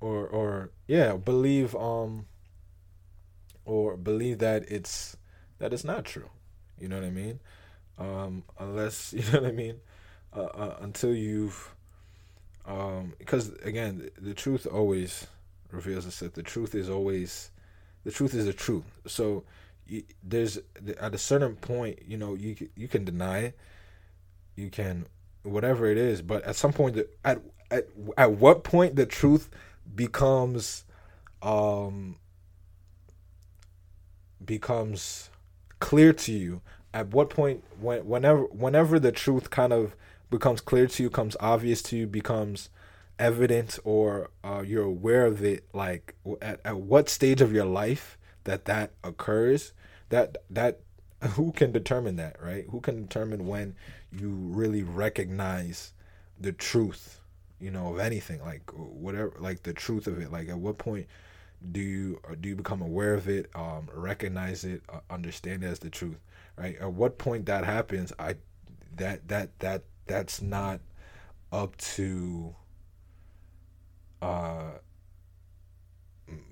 or or yeah believe um or believe that it's that it's not true. You know what i mean? Um unless [LAUGHS] you know what i mean? Uh, uh, until you've um because again the, the truth always reveals itself. The truth is always the truth is the truth. So you, there's at a certain point you know you you can deny it. You can whatever it is but at some point at at at what point the truth becomes um becomes clear to you? At what point when whenever whenever the truth kind of becomes clear to you comes obvious to you becomes evident or uh, you're aware of it like at, at what stage of your life that that occurs that that who can determine that right? Who can determine when you really recognize the truth you know of anything like whatever like the truth of it? Like at what point do you do you become aware of it um recognize it uh, understand it as the truth right? At what point that happens i that that that that's not up to uh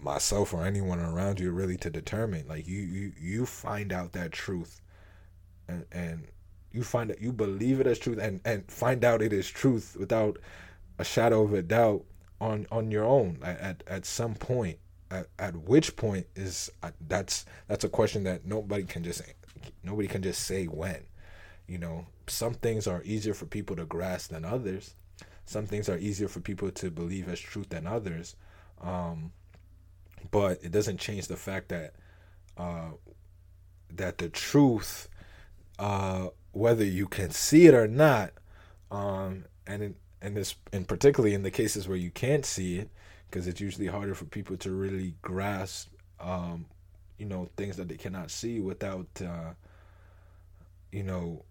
myself or anyone around you really to determine. Like you you you find out that truth and and you find that you believe it as truth and and find out it is truth without a shadow of a doubt on on your own. At at some point at, at which point is uh, that's that's a question that nobody can just nobody can just say when. You know some things are easier for people to grasp than others. Some things are easier for people to believe as truth than others. Um, but it doesn't change the fact that uh, that the truth uh, whether you can see it or not um, and in, and this and particularly in the cases where you can't see it because it's usually harder for people to really grasp um, you know things that they cannot see without uh, you know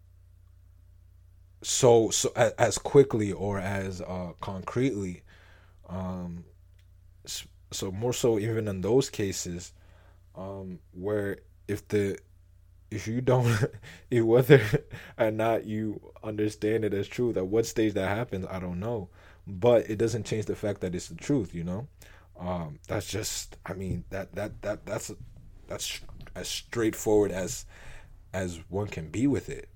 so so as quickly or as uh, concretely um, so more so even in those cases um, where if the if you don't [LAUGHS] if whether [LAUGHS] or not you understand it as truth at what stage that happens i don't know. But it doesn't change the fact that it's the truth you know? Um, that's just i mean that that that that's that's as straightforward as as one can be with it.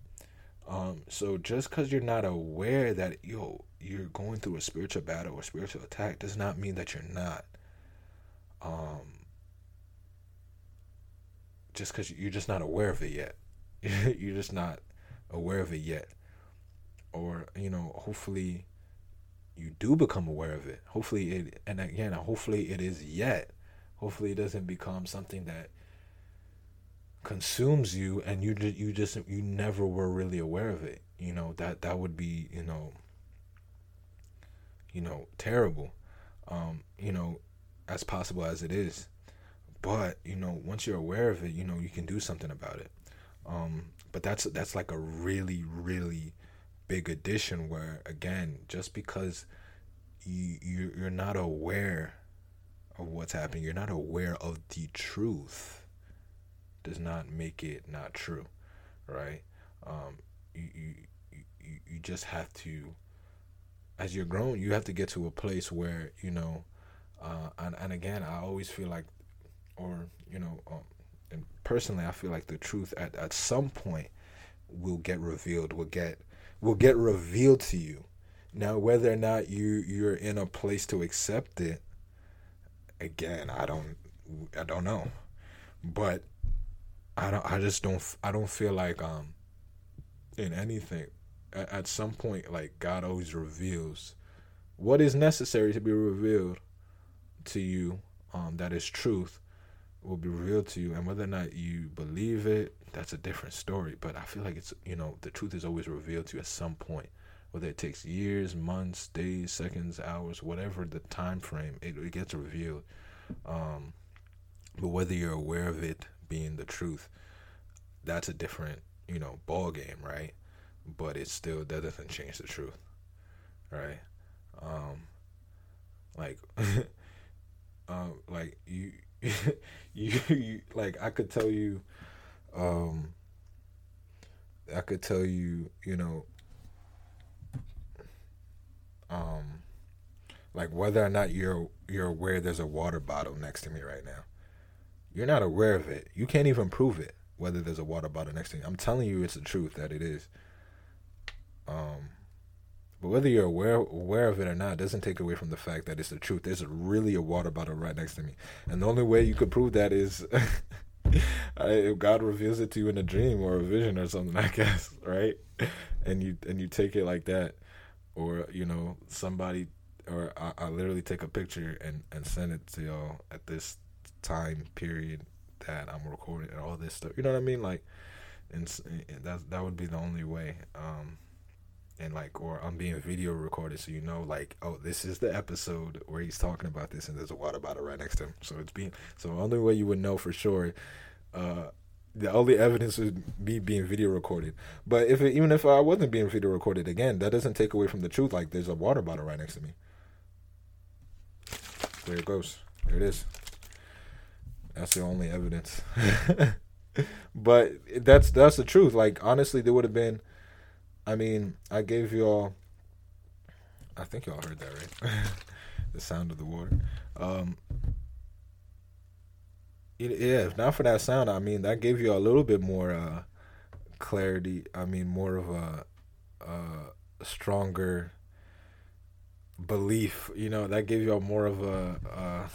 Um, so just because you're not aware that yo you're going through a spiritual battle or spiritual attack does not mean that you're not um, just because you're just not aware of it yet. [LAUGHS] You're just not aware of it yet. Or you know hopefully you do become aware of it. Hopefully it and again hopefully it is yet. Hopefully it doesn't become something that consumes you and you just you just you never were really aware of it. You know that that would be you know you know terrible. Um you know as possible as it is. But you know once you're aware of it you know you can do something about it. Um but that's that's like a really really big addition where again just because you you're not aware of what's happening you're not aware of the truth does not make it not true right? Um you you you, you just have to as you're grown you have to get to a place where you know uh and, and again i always feel like or you know um, and personally i feel like the truth at, at some point will get revealed will get will get revealed to you. Now whether or not you you're in a place to accept it again i don't i don't know. But i don't i just don't i don't feel like um in anything at, at some point like god always reveals what is necessary to be revealed to you um, that is truth will be revealed to you. And whether or not you believe it that's a different story. But i feel like it's you know the truth is always revealed to you at some point. Whether it takes years months days seconds hours whatever the time frame it, it gets revealed. Um, but whether you're aware of it being the truth that's a different you know ball game right? But it still that doesn't change the truth right? Um like [LAUGHS] um like you [LAUGHS] you, you like I could tell you um I could tell you, you know, um like whether or not you're you're aware there's a water bottle next to me right now. You're not aware of it. You can't even prove it whether there's a water bottle next to me. I'm telling you it's the truth that it is. Um but whether you're aware aware of it or not doesn't take away from the fact that it's the truth. There's really a water bottle right next to me, and the only way you could prove that is [LAUGHS] if God reveals it to you in a dream or a vision or something. [LAUGHS] I guess right, and you and you take it like that, or you know somebody, or I, I literally take a picture and and send it to y'all at this time period that I'm recording and all this stuff. You know what I mean? Like, and, and that that would be the only way. Um, and like or I'm being video recorded so you know like oh this is the episode where he's talking about this and there's a water bottle right next to him. So it's being so the only way you would know for sure uh the only evidence would be being video recorded. But if it, even if I wasn't being video recorded again that doesn't take away from the truth like there's a water bottle right next to me. There it goes. There it is. That's the only evidence. [LAUGHS] But that's that's the truth. Like honestly there would have been I mean, I gave y'all. I think y'all heard that right. [LAUGHS] the sound of the water. Um, yeah, if not for that sound, I mean, that gave you a little bit more uh, clarity. I mean, more of a, a stronger belief. You know, that gave y'all more of a. Uh,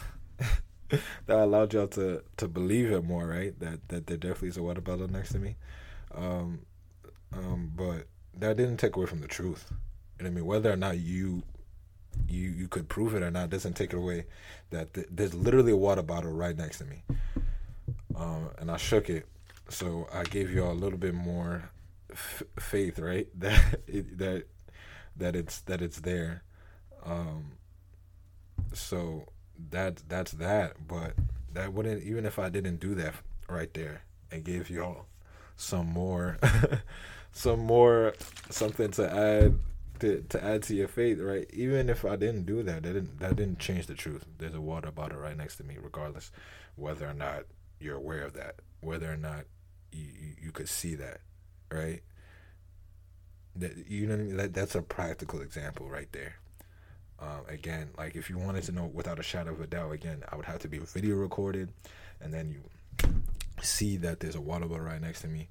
[LAUGHS] that allowed y'all to to believe it more, right? That that there definitely is a water bottle next to me. Um, um, but that didn't take away from the truth. You know what I mean? Whether or not you you you could prove it or not doesn't take it away that th- there's literally a water bottle right next to me. Um, and I shook it, so I gave you all a little bit more f- faith, right? [LAUGHS] That it, that that it's that it's there. Um, so that that's that. But that wouldn't even if I didn't do that right there and gave y'all some more [LAUGHS] some more something to add to, to add to your faith, right? Even if I didn't do that, that didn't that didn't change the truth. There's a water bottle right next to me, regardless whether or not you're aware of that, whether or not you you, could see that, right? That you know that that's a practical example right there. Um, again, like if you wanted to know without a shadow of a doubt, again, I would have to be video recorded, and then you see that there's a water bottle right next to me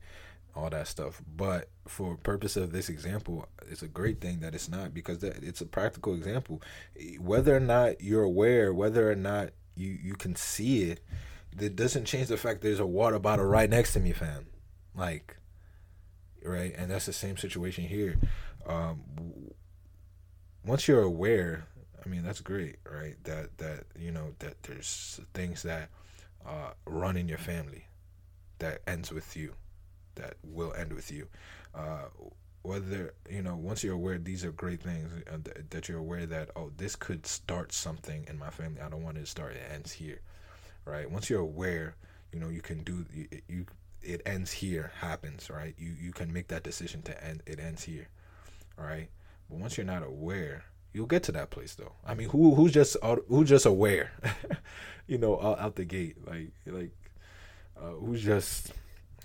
all that stuff. But for purpose of this example, it's a great thing that it's not because that it's a practical example. Whether or not you're aware, whether or not you you can see it, that doesn't change the fact there's a water bottle right next to me, fam. Like, right, and that's the same situation here. Um, once you're aware, I mean that's great, right? That that you know that there's things that uh, run in your family that ends with you that will end with you. Uh, whether you know once you're aware these are great things uh, th- that you're aware that oh this could start something in my family. I don't want it to start it ends here right? Once you're aware you know you can do you, you it ends here happens right? You you can make that decision to end it ends here all right? But once you're not aware you'll get to that place though. I mean who who's just who's just aware? [LAUGHS] You know out, out the gate like like uh, who's just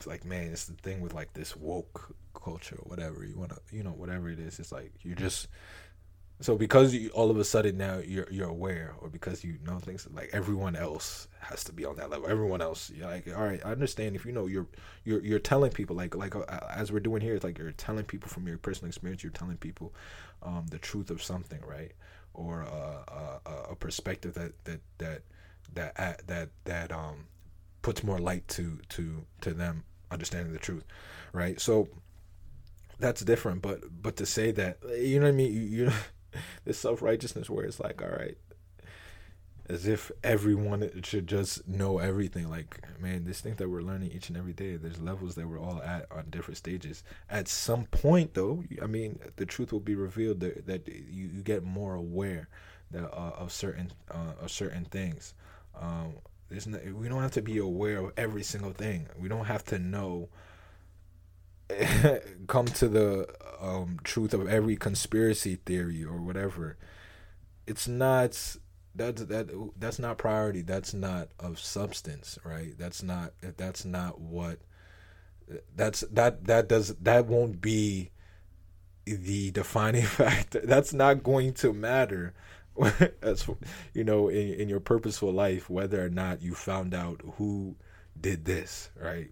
it's like man it's the thing with like this woke culture or whatever you want to you know whatever it is it's like you're just so because you all of a sudden now you're you're aware or because you know things like everyone else has to be on that level everyone else you're like all right i understand if you know you're you're you're telling people like like uh, as we're doing here it's like you're telling people from your personal experience you're telling people um, the truth of something right? Or uh, uh, a perspective that that that that that that um puts more light to to to them understanding the truth, right? So that's different. But but to say that you know what I mean, you, you [LAUGHS] this self righteousness where it's like, all right, as if everyone should just know everything. Like, man, this thing that we're learning each and every day, there's levels that we're all at on different stages. At some point, though, I mean, the truth will be revealed that, that you, you get more aware that, uh, of certain uh, of certain things. Um, no, we don't have to be aware of every single thing. We don't have to know [LAUGHS] come to the um, truth of every conspiracy theory or whatever. It's not that's that that's not priority. That's not of substance, right? That's not that's not what that's that that does that won't be the defining [LAUGHS] factor. That's not going to matter. [LAUGHS] As you know, in in your purposeful life, whether or not you found out who did this, right?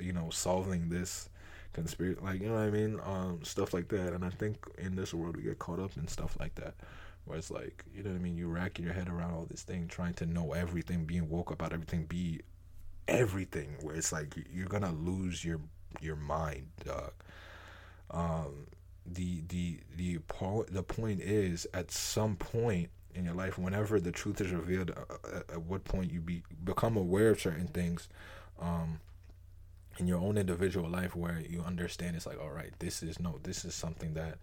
You know, solving this conspiracy, like you know what I mean, um, stuff like that. And I think in this world we get caught up in stuff like that, where it's like you know what I mean. you're racking your head around all this thing, trying to know everything, being woke about everything, be everything. Where it's like you're gonna lose your your mind, dog. Um, the the the point the point is at some point in your life, whenever the truth is revealed, uh, uh, at what point you be become aware of certain things. Um, in your own individual life where you understand it's like all right this is no this is something that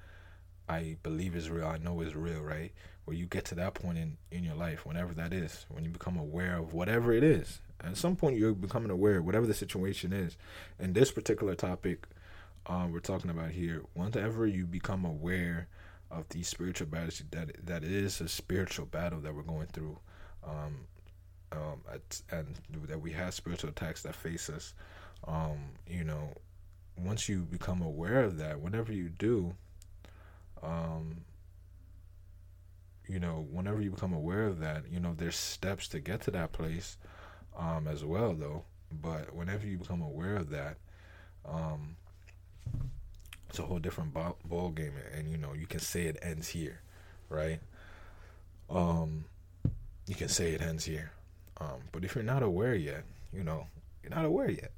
i believe is real i know is real right where you get to that point in in your life whenever that is when you become aware of whatever it is at some point you're becoming aware whatever the situation is and this particular topic um, we're talking about here whenever you become aware of these spiritual battles that that is a spiritual battle that we're going through um, um, at, and that we have spiritual attacks that face us um, you know, once you become aware of that, whenever you do, um, you know, whenever you become aware of that, you know, there's steps to get to that place um, as well, though. But whenever you become aware of that, um, it's a whole different ball, game, and you know, you can say it ends here, right? Um, you can say it ends here. Um, but if you're not aware yet, you know, you're not aware yet.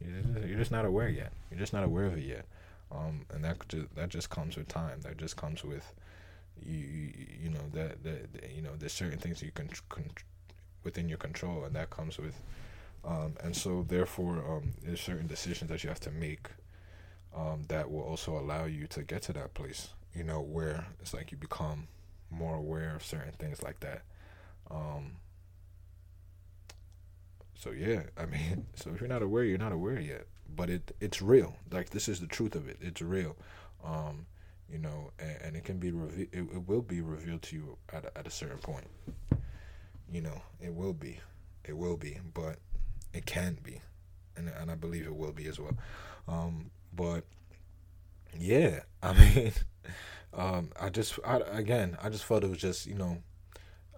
You're just not aware yet. You're just not aware of it yet. Um, and that just, that just comes with time. That just comes with you. You, you know that, that you know there's certain things you can, can within your control, and that comes with. Um, and so therefore, um, there's certain decisions that you have to make um, that will also allow you to get to that place. You know where it's like you become more aware of certain things like that. Um, so yeah, I mean, [LAUGHS] so if you're not aware, you're not aware yet. But it it's real. Like this is the truth of it. It's real. Um, you know, and, and it can be reve- it, it will be revealed to you at a, at a certain point. You know, it will be, it will be, but it can be, and and I believe it will be as well. Um, but yeah, [LAUGHS] I mean, um, I just I, again, I just felt it was just you know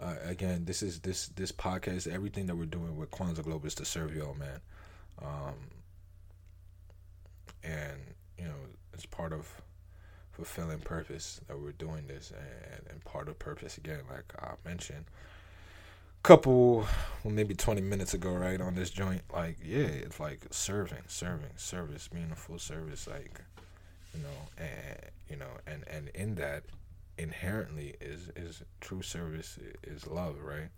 uh, again, this is this this podcast. Everything that we're doing with Kwanzaa Globe is to serve y'all, man. Um, and you know, it's part of fulfilling purpose that we're doing this, and, and part of purpose again, like I mentioned, couple well, maybe 20 minutes ago right on this joint like yeah it's like serving serving service being a full service like you know and you know and and in that inherently is is true service is love, right?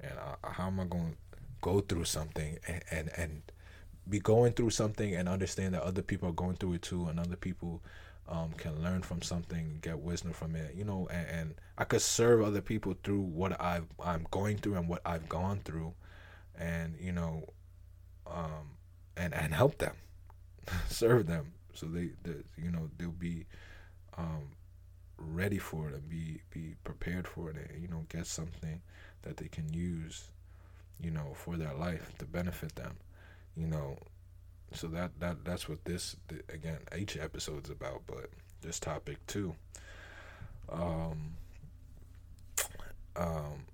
And uh, how am I going to go through something and, and and be going through something and understand that other people are going through it too, and other people um, can learn from something, get wisdom from it, you know, and, and I could serve other people through what I've I'm going through and what I've gone through, and you know, um, and and help them, [LAUGHS] serve them, so they, they you know they'll be um, ready for it and be be prepared for it and you know get something that they can use you know for their life to benefit them you know so that that that's what this again each episode is about but this topic too um um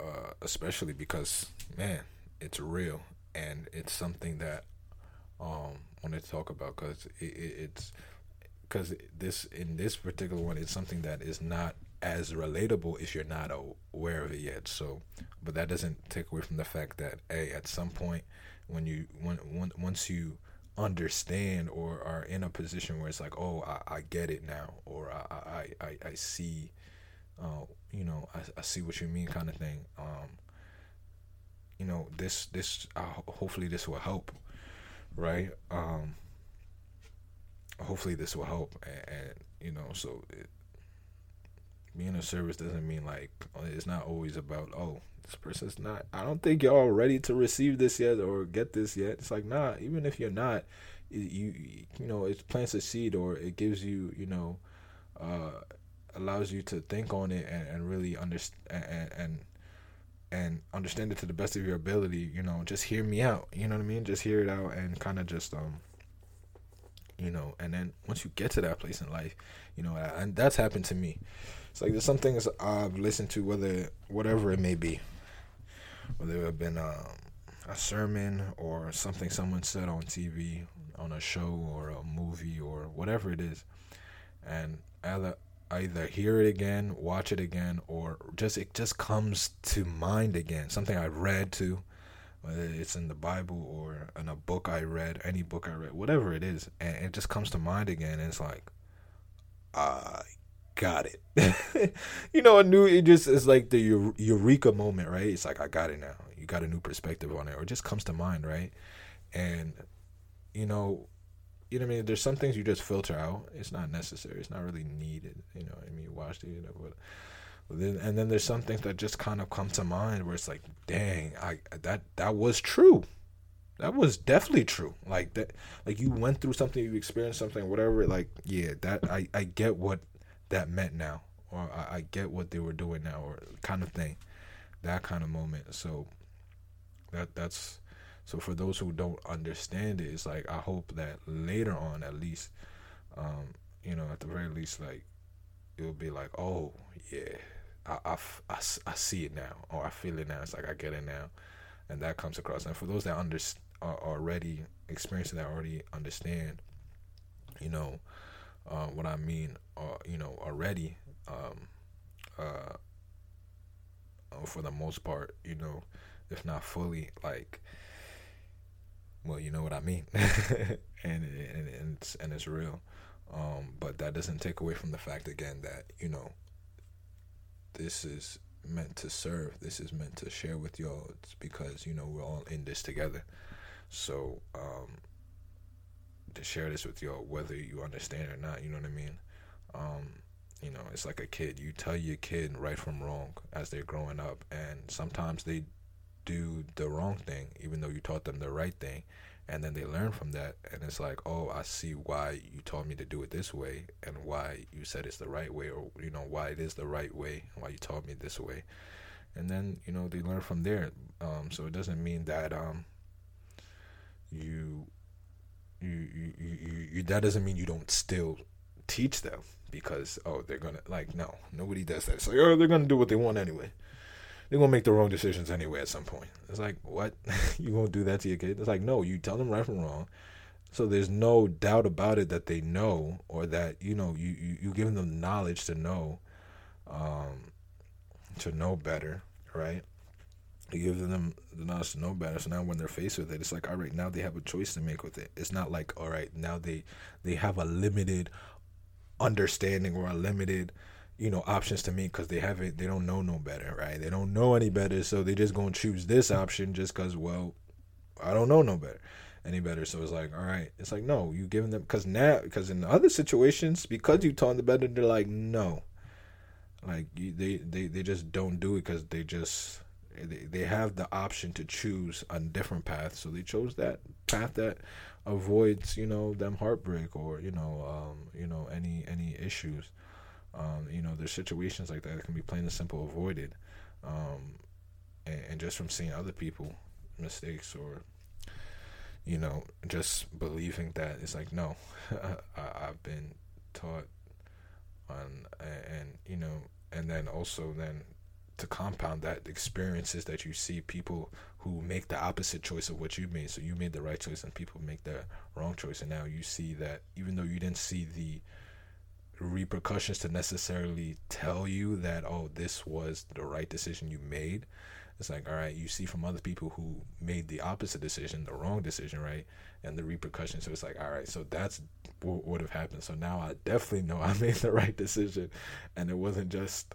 uh especially because man it's real and it's something that um I want to talk about because it, it, it's because this in this particular one it's something that is not as relatable if you're not aware of it yet. So, but that doesn't take away from the fact that a at some point when you when, when once you understand or are in a position where it's like, oh, I, I get it now, or I I I, I see, uh, you know, I, I see what you mean, kind of thing. Um, you know, this this uh, hopefully this will help, right? Um, hopefully this will help, and, and you know, so it, being a service doesn't mean like it's not always about oh this person's not i don't think y'all ready to receive this yet or get this yet. It's like nah even if you're not you you know it plants a seed or it gives you you know uh allows you to think on it and, and really understand and, and and understand it to the best of your ability you know just hear me out you know what i mean? Just hear it out and kind of just um you know and then once you get to that place in life you know and that's happened to me it's like there's some things i've listened to whether whatever it may be whether it have been um, a sermon or something someone said on TV, on a show or a movie or whatever it is, and either either hear it again, watch it again, or just it just comes to mind again. Something I read to, whether it's in the Bible or in a book I read, any book I read, whatever it is, and it just comes to mind again. And it's like, I got it. [LAUGHS] you know, a new it just is like the eureka moment, right? It's like I got it now. You got a new perspective on it, or it just comes to mind, right? And you know, you know what I mean. There's some things you just filter out. It's not necessary. It's not really needed. You know, I mean, but. Then, and then there's some things that just kind of come to mind where it's like, dang, I that that was true. That was definitely true. Like that, like you went through something, you experienced something, whatever. Like, yeah, that I I get what that meant now, or I, I get what they were doing now, or kind of thing, that kind of moment. So that that's so for those who don't understand it, it's like I hope that later on, at least, um, you know, at the very least, like it'll be like, oh yeah, I, I, I, I see it now, or I feel it now. It's like I get it now, and that comes across. And for those that under are already experiencing that, already understand, you know, uh, what I mean, uh, you know, already, um, uh, uh, for the most part, you know, if not fully, like, well, you know what I mean, [LAUGHS] and, and and it's and it's real, um, but that doesn't take away from the fact again that you know, this is meant to serve. This is meant to share with y'all. It's because you know we're all in this together. So um, to share this with y'all, whether you understand or not. You know what I mean? Um, you know, it's like a kid. You tell your kid right from wrong as they're growing up, and sometimes they do the wrong thing, even though you taught them the right thing, and then they learn from that, and it's like, oh, I see why you told me to do it this way, and why you said it's the right way, or you know why it is the right way, and why you taught me this way, and then you know they learn from there. Um, so it doesn't mean that um, you you, you, you, that doesn't mean you don't still teach them because oh they're gonna like no nobody does that. It's like oh they're gonna do what they want anyway. They're gonna make the wrong decisions anyway at some point. It's like what [LAUGHS] you gonna do that to your kid? It's like no, you tell them right from wrong. So there's no doubt about it that they know or that you know you you, you give them knowledge to know, um, to know better, right? Give them the knowledge to know better. So now when they're faced with it, it's like, all right, now they have a choice to make with it. It's not like, all right, now they they have a limited understanding or a limited, you know, options to make because they haven't, they don't know no better, right? They don't know any better, so they just gonna choose this option just because, well, I don't know no better, any better. So it's like, all right, it's like no, you giving them because now because in other situations because you taught them better, they're like no, like you, they they they just don't do it because they just they, have the option to choose a different path so they chose that path that avoids you know them heartbreak or you know um, you know any any issues. Um, you know there's situations like that that can be plain and simple avoided um, and, and just from seeing other people mistakes or you know just believing that it's like no [LAUGHS] I, I've been taught on and, and you know and then also then to compound that experiences that you see people who make the opposite choice of what you made. So you made the right choice and people make the wrong choice. And now you see that even though you didn't see the repercussions to necessarily tell you that, oh, this was the right decision you made, it's like all right you see from other people who made the opposite decision the wrong decision right and the repercussions so it's like all right so that's what would have happened so now i definitely know [LAUGHS] i made the right decision and it wasn't just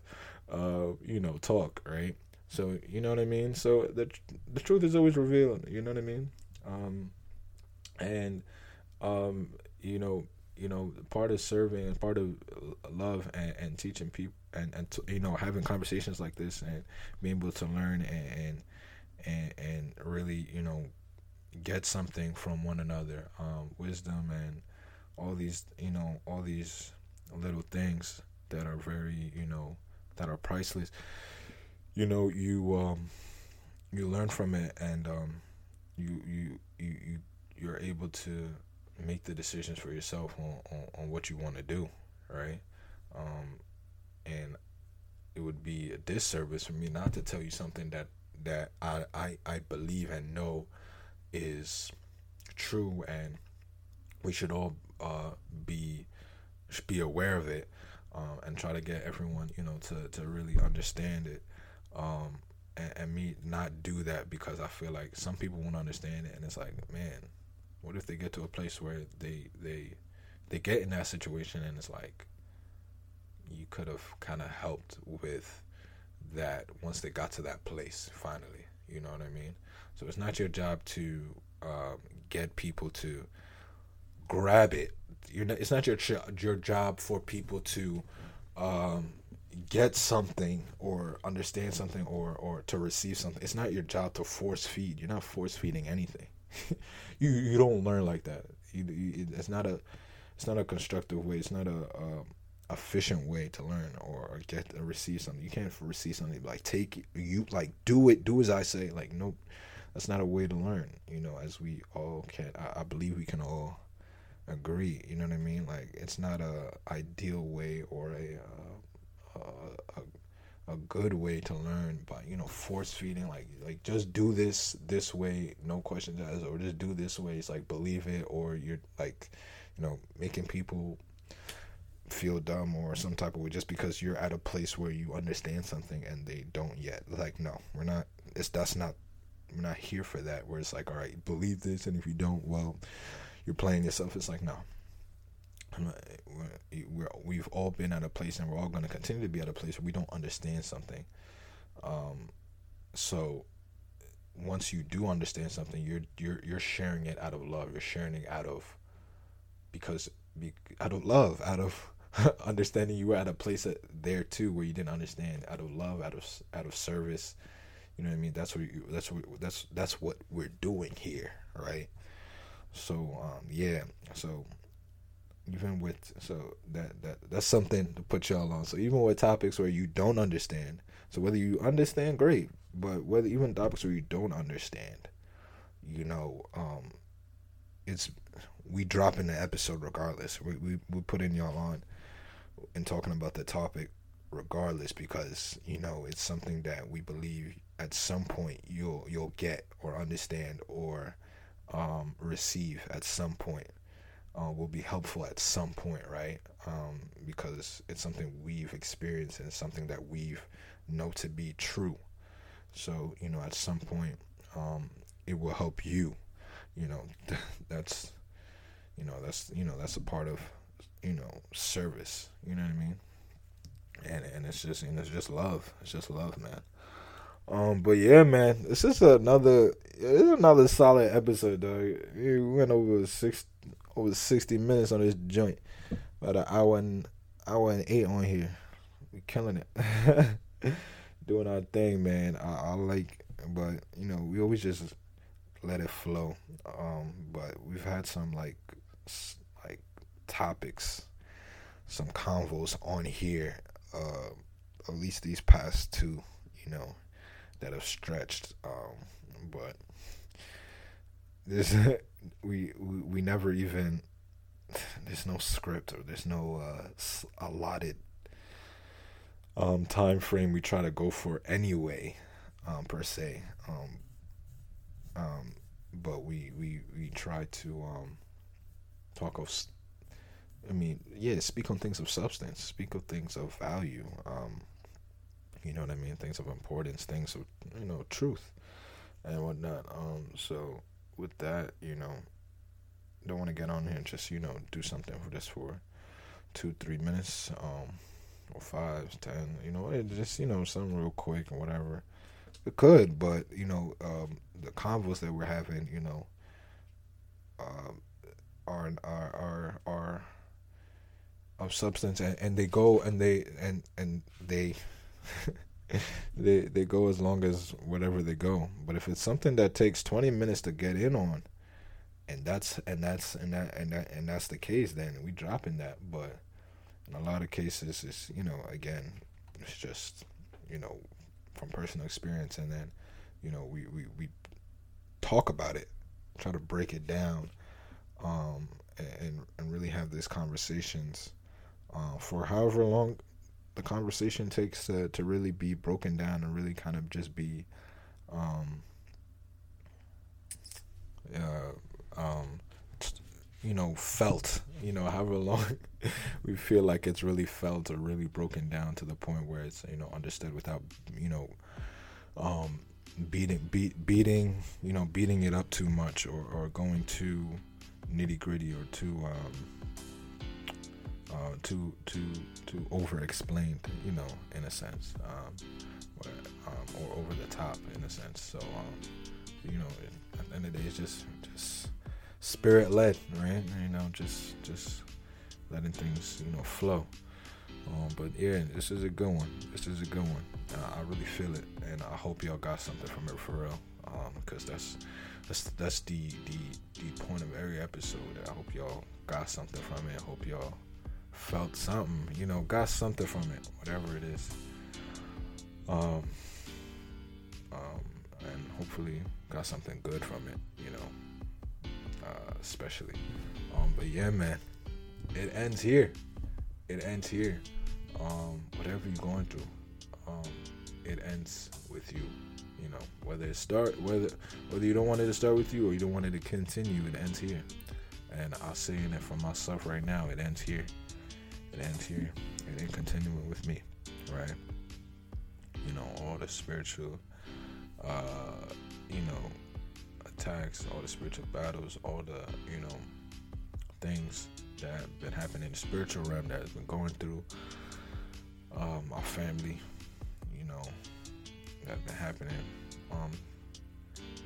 uh you know talk right? So you know what i mean? So the the truth is always revealed you know what i mean? Um and um you know you know part of serving and part of love and, and teaching people and and you know having conversations like this and being able to learn and and and really you know get something from one another um, wisdom and all these you know all these little things that are very you know that are priceless. You know you um you learn from it and um you you you, you you're able to make the decisions for yourself on, on, on what you want to do right? Um and it would be a disservice for me not to tell you something that that I I, I believe and know is true and we should all uh, be be aware of it um, and try to get everyone you know to, to really understand it um, and, and me not do that because I feel like some people won't understand it and it's like man what if they get to a place where they they they get in that situation and it's like you could have kind of helped with that once they got to that place finally you know what i mean? So it's not your job to um, get people to grab it you're not, it's not your your job for people to um, get something or understand something or or to receive something it's not your job to force feed you're not force feeding anything [LAUGHS] you you don't learn like that you, you, it's not a it's not a constructive way it's not a, a efficient way to learn or, get or receive something. You can't receive something like take you like do it, do as I say. Like nope, that's not a way to learn. You know, as we all can, I, I believe we can all agree. You know what I mean? Like it's not a ideal way or a uh, a, a good way to learn but you know force feeding like like just do this this way no questions asked or just do this way it's like believe it or you're like you know making people feel dumb or some type of way just because you're at a place where you understand something and they don't yet. Like, no, we're not. It's that's not. We're not here for that. Where it's like, all right, believe this, and if you don't, well, you're playing yourself. It's like, no. We're, we have all been at a place, and we're all going to continue to be at a place where we don't understand something. Um, so once you do understand something, you're you're you're sharing it out of love. You're sharing it out of because be, out of love, out of [LAUGHS] understanding you were at a place that, there too where you didn't understand out of love, out of out of service. You know what I mean? That's what you, that's what that's that's what we're doing here, right? So um, yeah, so even with so that that that's something to put y'all on. So even with topics where you don't understand, so whether you understand, great, but whether even topics where you don't understand, you know, um, it's we drop in the episode regardless. We we we put in y'all on and talking about the topic regardless because you know it's something that we believe at some point you'll you'll get or understand or um, receive at some point uh, will be helpful at some point right um, because it's something we've experienced and something that we've know to be true so you know at some point um, it will help you you know [LAUGHS] that's you know that's you know that's a part of you know, service. You know what I mean? And and it's just know, it's just love. It's just love, man. Um, but yeah, man, this is another it's another solid episode, though. We went over six over sixty minutes on this joint, about an hour and hour and eight on here. We killing it, [LAUGHS] doing our thing, man. I, I like, but you know, we always just let it flow. Um, but we've had some like like topics, some convos on here, uh, at least these past two, you know, that have stretched. Um, but this [LAUGHS] we, we we never even [SIGHS] there's no script or there's no uh, allotted um, time frame we try to go for anyway, um, per se. Um, um, but we we we try to um, talk of I mean, yeah, speak on things of substance, speak of things of value, um, You know what I mean? Things of importance, things of you know truth and whatnot. Um, so with that, you know, don't want to get on here and just you know do something for this for two three minutes, um, or five, ten. You know, it just you know something real quick and whatever. It could, but you know, um, the convos that we're having, you know, um, are are are are of substance, and, and they go and they and and they. [LAUGHS] they they go as long as whatever they go. But if it's something that takes 20 minutes to get in on, and that's and that's and that and that and that's the case, then we drop in that. But in a lot of cases, it's you know again, it's just you know from personal experience, and then you know we we we talk about it, try to break it down, um, and and really have these conversations uh, for however long the conversation takes to to really be broken down and really kind of just be um uh, um you know felt you know [LAUGHS] however long [LAUGHS] we feel like it's really felt or really broken down to the point where it's you know understood without you know um beating beat beating you know beating it up too much or or going too nitty gritty or too um uh too too too over explained you know in a sense um, or, um, or over the top in a sense so um you know at the end of the day it's just just spirit led, right? You know, just just letting things you know flow. Um, but yeah, this is a good one. This is a good one. Uh, I really feel it, and I hope y'all got something from it for real. Because um, that's that's that's the, the the point of every episode. I hope y'all got something from it. I hope y'all felt something. You know, got something from it, whatever it is. Um, um, and hopefully got something good from it. You know, uh, especially. Um, but yeah, man, it ends here. It ends here. Um, whatever you're going through, um, it ends with you. You know, whether it start, whether whether you don't want it to start with you or you don't want it to continue, it ends here. And I'll say it for myself right now. It ends here. It ends here. It ain't continuing with me, right? You know, all the spiritual, uh, you know, attacks, all the spiritual battles, all the, you know, things that have been happening in the spiritual realm that has been going through um, our family, you know, that have been happening, um,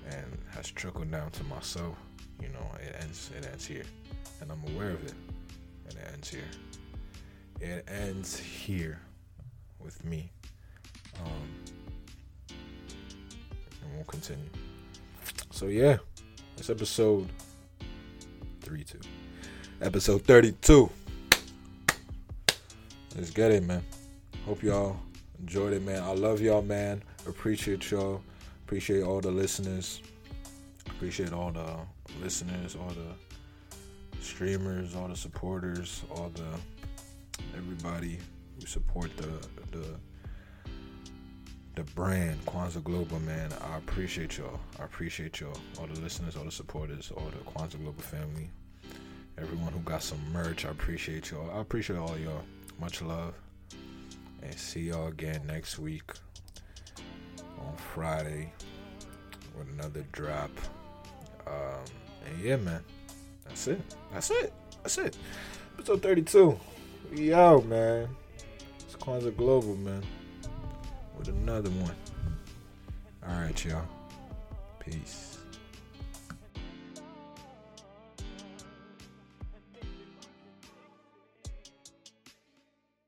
and has trickled down to myself. You know, it ends. It ends here, and I'm aware of it, and it ends here. It ends here with me, um, and we'll continue. So yeah, it's episode three two. Episode thirty two. Let's get it, man. Hope y'all enjoyed it, man. I love y'all, man. Appreciate y'all. Appreciate all the listeners. Appreciate all the listeners, all the streamers, all the supporters, all the everybody who support the the the brand Kwanzaa Global, man. I appreciate y'all. I appreciate y'all. All the listeners, all the supporters, all the Kwanzaa Global family. Everyone who got some merch, I appreciate y'all. I appreciate all y'all. Much love. And see y'all again next week on Friday with another drop. Um, and yeah, man. That's it. That's it. That's it. Episode 32. We out, man. It's Kwanzaa Global, man with another one. All right, y'all. Peace.